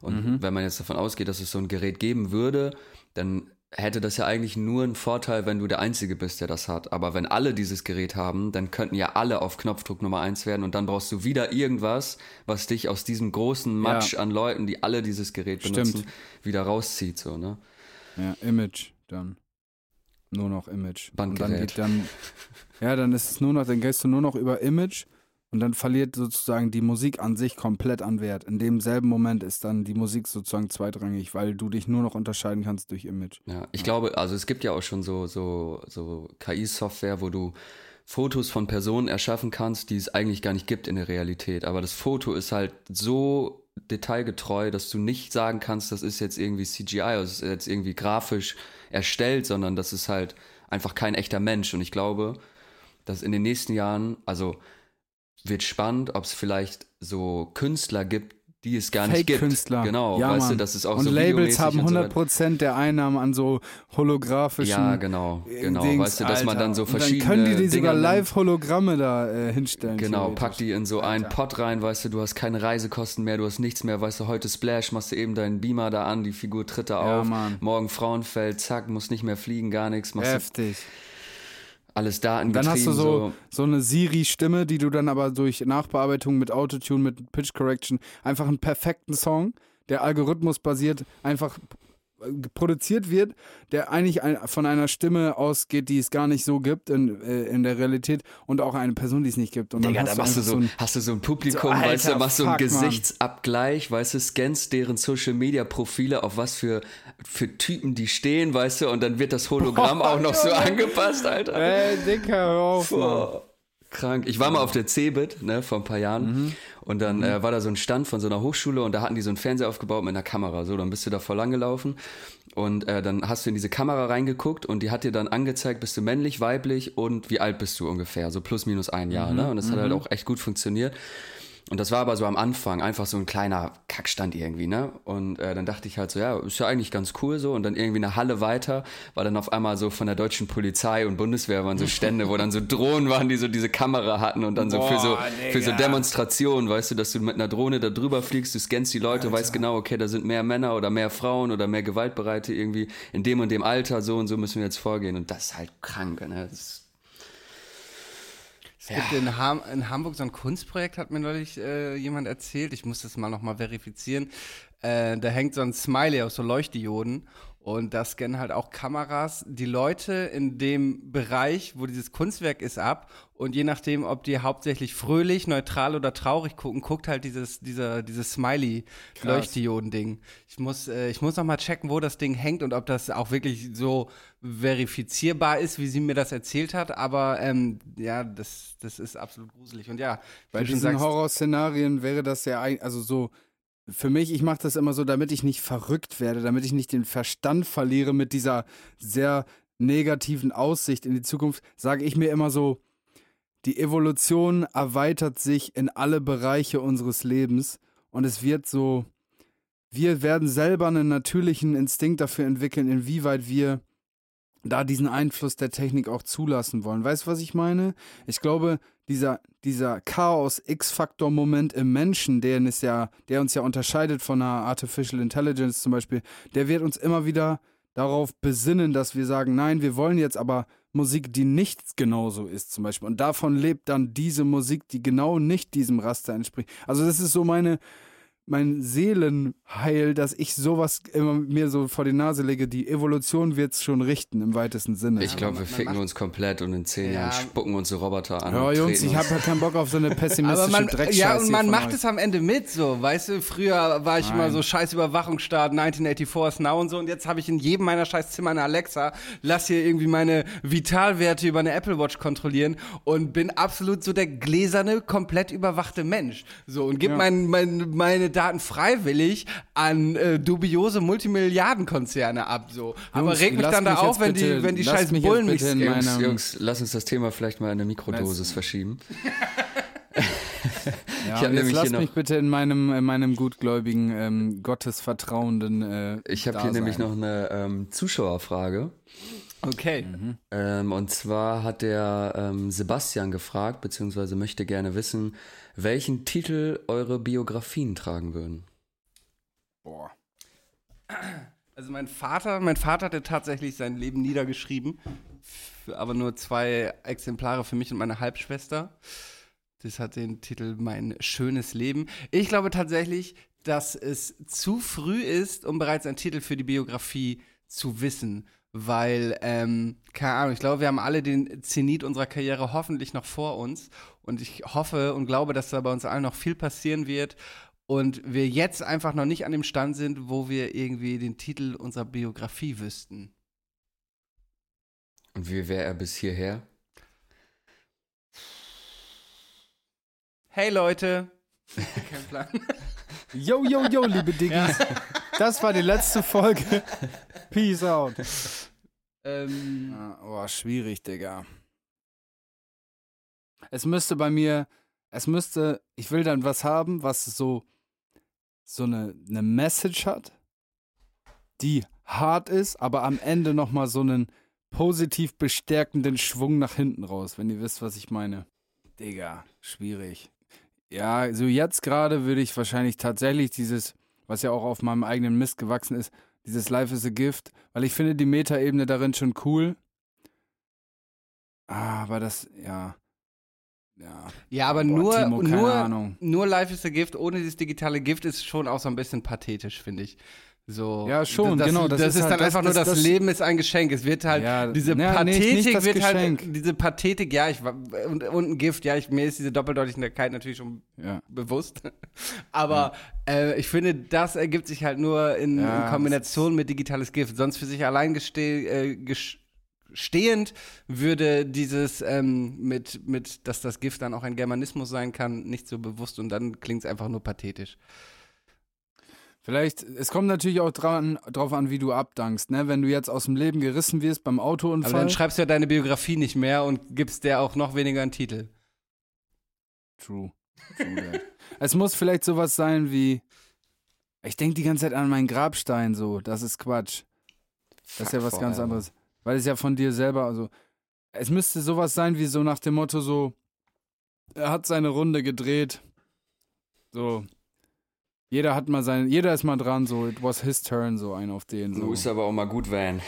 Und Mhm. wenn man jetzt davon ausgeht, dass es so ein Gerät geben würde, dann hätte das ja eigentlich nur einen Vorteil, wenn du der Einzige bist, der das hat. Aber wenn alle dieses Gerät haben, dann könnten ja alle auf Knopfdruck Nummer eins werden und dann brauchst du wieder irgendwas, was dich aus diesem großen Matsch an Leuten, die alle dieses Gerät Stimmt. benutzen, wieder rauszieht, so, ne? Ja, Image dann. Nur noch Image. Und dann geht dann, ja, dann ist es nur noch, dann gehst du nur noch über Image und dann verliert sozusagen die Musik an sich komplett an Wert. In demselben Moment ist dann die Musik sozusagen zweitrangig, weil du dich nur noch unterscheiden kannst durch Image. Ja, ich glaube, also es gibt ja auch schon so, so, so KI-Software, wo du Fotos von Personen erschaffen kannst, die es eigentlich gar nicht gibt in der Realität. Aber das Foto ist halt so detailgetreu, dass du nicht sagen kannst, das ist jetzt irgendwie CGI, also das ist jetzt irgendwie grafisch erstellt, sondern das ist halt einfach kein echter Mensch. Und ich glaube, dass in den nächsten Jahren, also wird spannend, ob es vielleicht so Künstler gibt, die es gar nicht gibt. Fake-Künstler. Genau, ja, weißt Mann. du, das ist auch und so Labels haben und so weiter. 100% der Einnahmen an so holographischen Ja, genau, genau. Dings, weißt du, dass man Alter. dann so Und verschiedene Dann können die die sogar Dinger nimmt. Live-Hologramme da äh, hinstellen. Genau, pack die in so einen Pot rein, weißt du, du hast keine Reisekosten mehr, du hast nichts mehr, weißt du, heute Splash, machst du eben deinen Beamer da an, die Figur tritt da Ja, auf, Mann. morgen Frauenfeld, zack, musst nicht mehr fliegen, gar nichts, machst du Heftig. Alles Daten Dann hast du so, so. eine Siri-Stimme, die du dann aber durch Nachbearbeitung mit Autotune, mit Pitch Correction einfach einen perfekten Song, der algorithmusbasiert einfach äh, produziert wird, der eigentlich von einer Stimme ausgeht, die es gar nicht so gibt in, äh, in der Realität und auch eine Person, die es nicht gibt. Und dann Digga, hast da du machst du so, ein, hast du so ein Publikum, So, weißt du, machst so einen fuck, Mann. Gesichtsabgleich, weißt du, scannst deren Social Media Profile, auf was für, für Typen die stehen, weißt du, und dann wird das Hologramm Boah, auch noch so Junge. angepasst, Alter. Ey, Dicker, hör auf, krank. Ich war mal auf der Cebit, ne, vor ein paar Jahren. Und dann äh, war da so ein Stand von so einer Hochschule und da hatten die so einen Fernseher aufgebaut mit einer Kamera. So, dann bist du da voll lang gelaufen. Und äh, dann hast du in diese Kamera reingeguckt und die hat dir dann angezeigt, bist du männlich, weiblich und wie alt bist du ungefähr. So plus minus ein Jahr, ne? Und das hat halt auch echt gut funktioniert. Und das war aber so am Anfang einfach so ein kleiner Kackstand irgendwie, ne? Und äh, dann dachte ich halt so, ja, ist ja eigentlich ganz cool so. Und dann irgendwie eine Halle weiter war dann auf einmal so von der deutschen Polizei und Bundeswehr waren so Stände, wo dann so Drohnen waren, die so diese Kamera hatten und dann so für so Boah, für so. Demonstrationen, weißt du, dass du mit einer Drohne da drüber fliegst, du scannst die Leute, weißt genau, okay, da sind mehr Männer oder mehr Frauen oder mehr Gewaltbereite irgendwie in dem und dem Alter, so und so müssen wir jetzt vorgehen. Und das ist halt krank, ne? Das ist Gibt in, Ham in Hamburg so ein Kunstprojekt, hat mir neulich äh, jemand erzählt. Ich muss das mal nochmal verifizieren. Äh, da hängt so ein Smiley aus so Leuchtdioden und da scannen halt auch Kameras die Leute in dem Bereich, wo dieses Kunstwerk ist, ab. Und je nachdem, ob die hauptsächlich fröhlich, neutral oder traurig gucken, guckt halt dieses, dieser, dieses Smiley-Leuchtdioden-Ding. Ich muss, äh, ich muss noch mal checken, wo das Ding hängt und ob das auch wirklich so verifizierbar ist, wie sie mir das erzählt hat. Aber ähm, ja, das, das ist absolut gruselig. Und ja, Bei wie du schon diesen sagst, Horrorszenarien wäre das ja, ein- also so, für mich, ich mache das immer so, damit ich nicht verrückt werde, damit ich nicht den Verstand verliere mit dieser sehr negativen Aussicht in die Zukunft, sage ich mir immer so, die Evolution erweitert sich in alle Bereiche unseres Lebens und es wird so, wir werden selber einen natürlichen Instinkt dafür entwickeln, inwieweit wir da diesen Einfluss der Technik auch zulassen wollen. Weißt du, was ich meine? Ich glaube, dieser, dieser Chaos-X-Faktor-Moment im Menschen, der, ist ja, der uns ja unterscheidet von einer Artificial Intelligence zum Beispiel, der wird uns immer wieder darauf besinnen, dass wir sagen, nein, wir wollen jetzt aber Musik, die nicht genauso ist zum Beispiel. Und davon lebt dann diese Musik, die genau nicht diesem Raster entspricht. Also das ist so meine, mein Seelenheil, dass ich sowas immer mir so vor die Nase lege. Die Evolution wird es schon richten im weitesten Sinne. Ich glaube, wir man ficken macht- uns komplett und in zehn Ja. Jahren spucken uns so Roboter an. Ja, Jungs, ich habe ja keinen Bock auf so eine pessimistische aber man, Dreckscheiße. ja, und man macht euch. es am Ende mit, so, weißt du, früher war ich immer Nein. so scheiß Überwachungsstaat, 1984 ist now und so, und jetzt habe ich in jedem meiner scheiß Zimmer eine Alexa, lass hier irgendwie meine Vitalwerte über eine Apple Watch kontrollieren und bin absolut so der gläserne, komplett überwachte Mensch. So, und gib Ja. mein, mein, meine Daten freiwillig an äh, dubiose Multimilliardenkonzerne ab, so. Aber Jungs, reg mich dann da mich auf, wenn die, bitte- wenn die scheiß mich Bullen mich bitte in scannen. meiner- Jungs, Jungs, lass uns das Thema vielleicht mal in eine Mikrodosis verschieben. Ja, jetzt hier mich bitte in meinem, in meinem gutgläubigen, ähm, gottesvertrauenden äh, Ich habe hier nämlich noch eine ähm, Zuschauerfrage. Okay. Ähm, und zwar hat der ähm, Sebastian gefragt, beziehungsweise möchte gerne wissen, welchen Titel eure Biografien tragen würden. Boah. Also mein Vater, mein Vater hatte tatsächlich sein Leben niedergeschrieben, aber nur zwei Exemplare für mich und meine Halbschwester. Das hat den Titel Mein schönes Leben. Ich glaube tatsächlich, dass es zu früh ist, um bereits einen Titel für die Biografie zu wissen. Weil, ähm, keine Ahnung, ich glaube, wir haben alle den Zenit unserer Karriere hoffentlich noch vor uns. Und ich hoffe und glaube, dass da bei uns allen noch viel passieren wird. Und wir jetzt einfach noch nicht an dem Stand sind, wo wir irgendwie den Titel unserer Biografie wüssten. Und wie wäre er bis hierher? Hey Leute! Kein Plan. Yo, yo, yo, liebe Diggis. Das war die letzte Folge. Peace out. Ähm, Ah, Oh, schwierig, Digga. Es müsste bei mir, es müsste, ich will dann was haben, was so, so eine, eine Message hat, die hart ist, aber am Ende nochmal so einen positiv bestärkenden Schwung nach hinten raus, wenn ihr wisst, was ich meine. Digga, schwierig. Ja, so jetzt gerade würde ich wahrscheinlich tatsächlich dieses, was ja auch auf meinem eigenen Mist gewachsen ist, dieses Life is a Gift, weil ich finde die Metaebene darin schon cool. Ah, aber das, ja. Ja. ja, aber Boah, nur, Timo, nur, Ahnung. nur Life is a Gift ohne dieses digitale Gift ist schon auch so ein bisschen pathetisch, finde ich. So, Ja, schon, das, genau, Das, das ist, ist halt- dann das- einfach nur, das- das, das- Leben ist ein Geschenk. Es wird halt, Ja, diese ja, Pathetik das wird Geschenk. halt, diese Pathetik, ja, ich, war- und, und ein Gift, ja, ich, mir ist diese Doppeldeutigkeit natürlich schon Ja. bewusst. Aber äh, ich finde, das ergibt sich halt nur in, in Kombination mit digitales Gift. Sonst für sich allein äh, stehend würde dieses ähm, mit, mit, dass das Gift dann auch ein Germanismus sein kann, nicht so bewusst und dann klingt es einfach nur pathetisch. Vielleicht, es kommt natürlich auch dran, drauf an, wie du abdankst, ne? Wenn du jetzt aus dem Leben gerissen wirst beim Aber Autounfall. dann schreibst du ja deine Biografie nicht mehr und gibst der auch noch weniger einen Titel. True. Es muss vielleicht sowas sein wie. Ich denke die ganze Zeit an meinen Grabstein so. Das ist Quatsch. Das ist ja was ganz anderes. Weil es ja von dir selber, also. Es müsste sowas sein wie so nach dem Motto so. Er hat seine Runde gedreht. So. Jeder hat mal sein, jeder ist mal dran, so, it was his turn, so ein auf den. So. Du ist aber auch mal gut Van.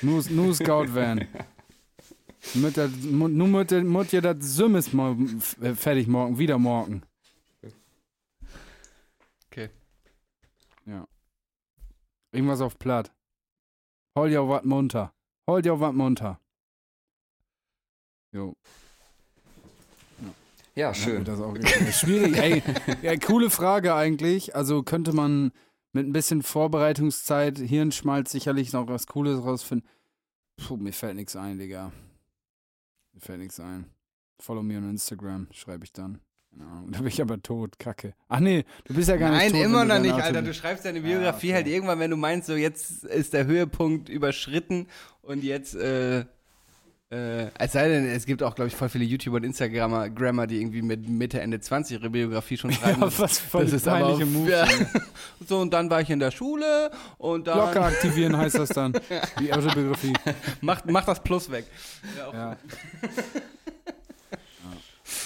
Nu, nu Scout Van. Mit der, mu- nu mut ihr das Sümmes mal äh, fertig morgen, wieder morgen. Okay. Ja. Irgendwas auf platt. Hol dir wat munter. Hol dir wat munter. Jo. Ja, Ja, schön. gut, auch richtig. schwierig. Ey, ja, coole Frage eigentlich. Also könnte man mit ein bisschen Vorbereitungszeit, Hirnschmalz sicherlich noch was Cooles rausfinden. Puh, mir fällt nichts ein, Digga. Mir fällt nichts ein. Follow me on Instagram, schreibe ich dann. Keine Ahnung. Da bin ich aber tot, kacke. Ach nee, du bist ja gar Nein, nicht tot. immer wenn du noch nicht, Alter. Du schreibst deine Biografie okay. halt irgendwann, wenn du meinst, so jetzt ist der Höhepunkt überschritten und jetzt, äh, äh, es sei denn, es gibt auch, glaube ich, voll viele YouTuber und Instagrammer, Grammer, die irgendwie mit Mitte, Ende 20 ihre Biografie schon schreiben. Ja, was voll das ist aber peinliche Move. ja. So, und dann war ich in der Schule und dann Glocke aktivieren heißt das dann. Die Autobiografie. macht mach das Plus weg. Ja.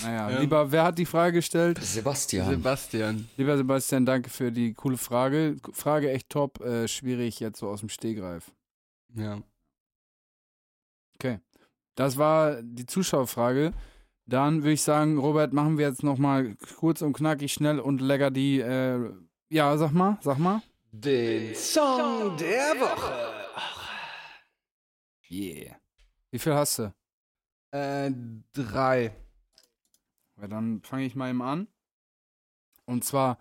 Naja, lieber, wer hat die Frage gestellt? Sebastian. Sebastian. Lieber Sebastian, danke für die coole Frage. Frage echt top, äh, schwierig jetzt so aus dem Stehgreif. Ja. Das war die Zuschauerfrage. Dann würde ich sagen, Robert, machen wir jetzt nochmal kurz und knackig, schnell und lecker die, äh, ja, sag mal, sag mal. Den Song der Woche. Yeah. Wie viel hast du? Äh, drei. Ja, dann fange ich mal eben an. Und zwar,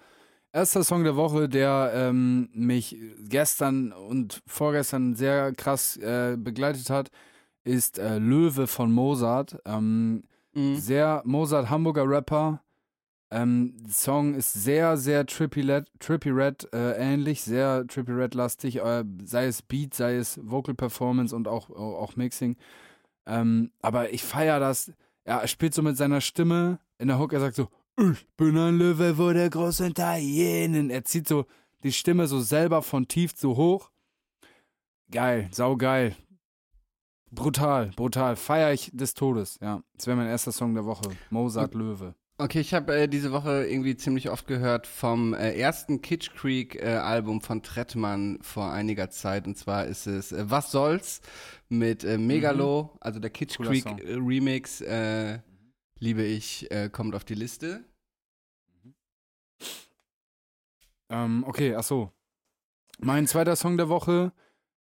erster Song der Woche, der ähm, mich gestern und vorgestern sehr krass äh, begleitet hat, ist äh, Löwe von Mozart. Ähm, Mhm. Sehr Mozart, Hamburger Rapper. Ähm, der Song ist sehr, sehr Trippy Red, Trippy Red äh, ähnlich, sehr Trippy Red-lastig, äh, sei es Beat, sei es Vocal Performance und auch, auch Mixing. Ähm, aber ich feiere das. Ja, er spielt so mit seiner Stimme in der Hook, er sagt so, ich bin ein Löwe vor der großen Italienin. Er zieht so die Stimme so selber von tief zu hoch. Geil, saugeil. Brutal, brutal. Feier ich des Todes, ja. Das wäre mein erster Song der Woche. Mozart Löwe. Okay, ich habe äh, diese Woche irgendwie ziemlich oft gehört vom äh, ersten Kitsch Creek äh, Album von Trettmann vor einiger Zeit. Und zwar ist es äh, Was soll's mit äh, Megalo, also der Kitsch Mhm. Cooler Creek Song. äh, Remix. Äh, liebe ich, äh, kommt auf die Liste. Ähm, okay, ach so. Mein zweiter Song der Woche,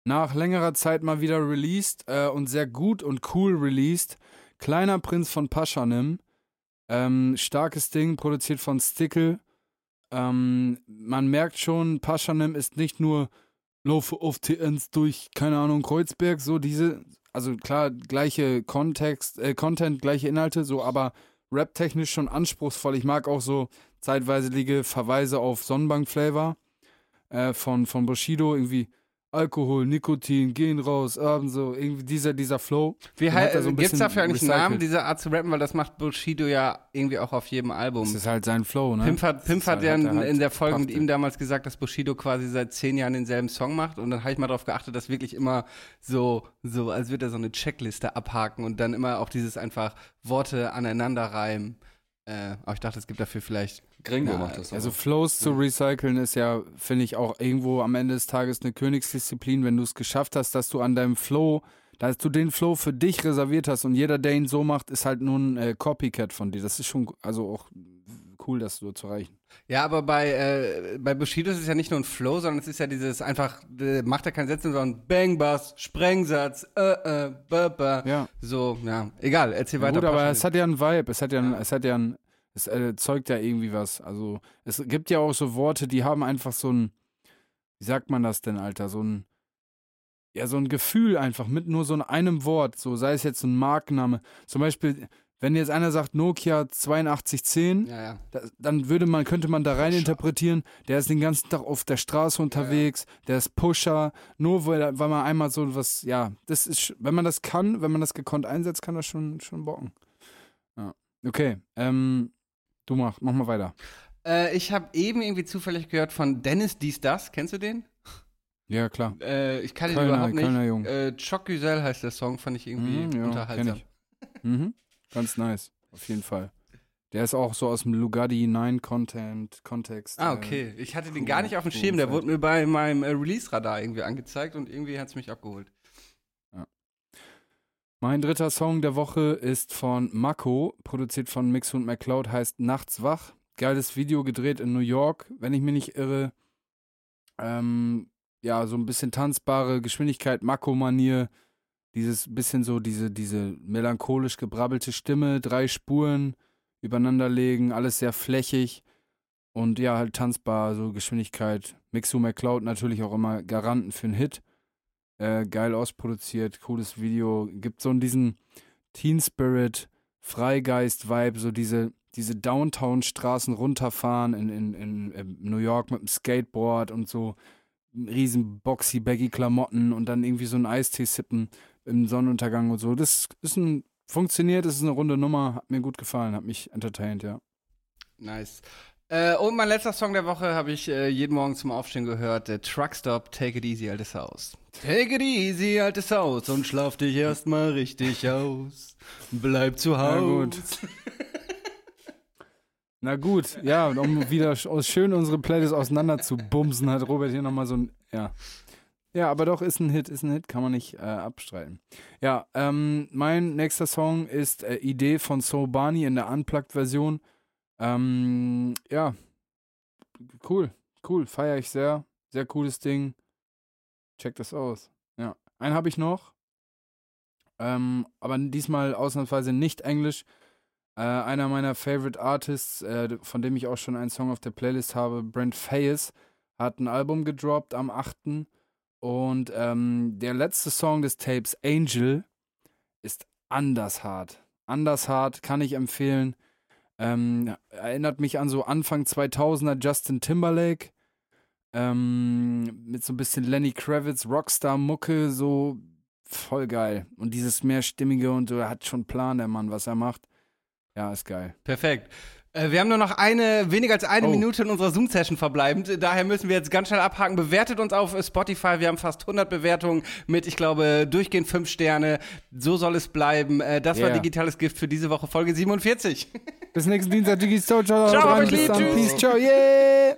nach längerer Zeit mal wieder released äh, und sehr gut und cool released. Kleiner Prinz von Paschanim. Ähm, starkes Ding, produziert von Stickle. Ähm, man merkt schon, Paschanim ist nicht nur Laufe auf TNs durch, keine Ahnung, Kreuzberg, so diese, also klar, gleiche Kontext, äh, Content, gleiche Inhalte, so, aber rap-technisch schon anspruchsvoll. Ich mag auch so zeitweilige Verweise auf Sonnenbank-Flavor äh, von, von Bushido, irgendwie Alkohol, Nikotin, gehen raus, abends so, irgendwie dieser, dieser Flow. Wie hei- so gibt's bisschen dafür eigentlich einen Namen, diese Art zu rappen? Weil das macht Bushido ja irgendwie auch auf jedem Album. Das ist halt sein Flow, ne? Pimp hat, Pimp hat halt- ja halt in der Folge mit ihm damals gesagt, dass Bushido quasi seit zehn Jahren denselben Song macht. Und dann habe ich mal darauf geachtet, dass wirklich immer so, so, als würde er so eine Checkliste abhaken und dann immer auch dieses einfach Worte aneinander reimen. Äh, aber ich dachte, es gibt dafür vielleicht. Gringo Ja, macht das auch. Also Flows zu recyceln ist ja, finde ich, auch irgendwo am Ende des Tages eine Königsdisziplin, wenn du es geschafft hast, dass du an deinem Flow, dass du den Flow für dich reserviert hast und jeder, der ihn so macht, ist halt nur ein äh, Copycat von dir. Das ist schon, also auch cool, das so zu erreichen. Ja, aber bei, äh, bei Bushido ist es ja nicht nur ein Flow, sondern es ist ja dieses einfach, äh, macht er keine Sätze, sondern Bang Bass, Sprengsatz, äh, äh, ba, ba. Ja. So, ja, egal, erzähl Ja, weiter. gut, aber es hat ja einen Vibe, es hat ja, ein, es hat ja ein, es äh, zeugt ja irgendwie was. Also es gibt ja auch so Worte, die haben einfach so ein, wie sagt man das denn, Alter, so ein, ja, so ein Gefühl einfach mit nur so einem Wort, so sei es jetzt ein Markenname. Zum Beispiel, wenn jetzt einer sagt Nokia 8210, ja, ja. da, dann würde man, könnte man da rein interpretieren, der ist den ganzen Tag auf der Straße unterwegs, der ist Pusher, nur weil, weil man einmal so was, ja, das ist, wenn man das kann, wenn man das gekonnt einsetzt, kann das schon, schon bocken. Ja. Okay, ähm, du mach, mach mal weiter. Äh, ich habe eben irgendwie zufällig gehört von Dennis Dies Das. Kennst du den? Ja, klar. Äh, ich kann ihn Kölner- überhaupt nicht. Kölner Jung. Äh, Choc Güzel heißt der Song, fand ich irgendwie Mhm, ja, unterhaltsam. ich. Mhm. Ganz nice, auf jeden Fall. Der ist auch so aus dem Lugatti 9 Content, Kontext. Ah, äh, okay. Ich hatte den gar nicht auf dem Schirm. Der wurde mir bei meinem äh, Release-Radar irgendwie angezeigt und irgendwie hat es mich abgeholt. Mein dritter Song der Woche ist von Mako, produziert von Mix und McCloud, heißt Nachts wach. Geiles Video gedreht in New York, wenn ich mich nicht irre. Ähm, ja, so ein bisschen tanzbare Geschwindigkeit, Mako-Manier. Dieses bisschen so, diese, diese melancholisch gebrabbelte Stimme, drei Spuren übereinanderlegen, alles sehr flächig. Und ja, halt tanzbar, so Geschwindigkeit. Mixu McCloud natürlich auch immer Garanten für einen Hit. Äh, geil ausproduziert, cooles Video. Gibt so diesen Teen Spirit, Freigeist-Vibe, so diese, diese Downtown-Straßen runterfahren in, in, in, in New York mit dem Skateboard und so riesen boxy, baggy Klamotten und dann irgendwie so ein Eistee sippen im Sonnenuntergang und so. Das ist ein, funktioniert, das ist eine runde Nummer, hat mir gut gefallen, hat mich entertained, ja. Nice. Äh, und mein letzter Song der Woche habe ich äh, jeden Morgen zum Aufstehen gehört. Der Truckstop, Take It Easy, altes Haus. Take it easy, altes Haus und schlaf dich erstmal richtig aus. Bleib zu Na Hause. gut. Na gut, ja, um wieder sch- schön unsere Playlist auseinander zu bumsen, hat Robert hier nochmal so ein, ja. Ja, aber doch, ist ein Hit, ist ein Hit, kann man nicht äh, abstreiten. Ja, ähm, mein nächster Song ist äh, Idee von Sobani in der Unplugged-Version. Ähm, ja, cool, cool, feiere ich sehr. Sehr cooles Ding. Check das aus. Ja, einen habe ich noch. Ähm, aber diesmal ausnahmsweise nicht Englisch. Äh, einer meiner Favorite Artists, äh, von dem ich auch schon einen Song auf der Playlist habe, Brent Fayes, hat ein Album gedroppt am 8. Und ähm, der letzte Song des Tapes, Angel, ist anders hart. Anders hart, kann ich empfehlen. Ähm, erinnert mich an so Anfang 2000er Justin Timberlake. Ähm, mit so ein bisschen Lenny Kravitz, Rockstar-Mucke, so voll geil. Und dieses mehrstimmige und so, er hat schon Plan, der Mann, was er macht. Ja, ist geil. Perfekt. Äh, wir haben nur noch eine, weniger als eine oh. Minute in unserer Zoom-Session verbleibend. Daher müssen wir jetzt ganz schnell abhaken. Bewertet uns auf Spotify. Wir haben fast 100 Bewertungen mit, ich glaube, durchgehend fünf Sterne. So soll es bleiben. Äh, das yeah. war digitales Gift für diese Woche, Folge 47. Bis nächsten Dienstag, Digis. Ciao, ciao. Ciao, ciao. Bis dann. Tschüss. Peace, ciao. Yeah.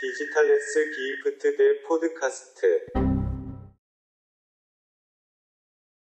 Digitales Gift der Podcast.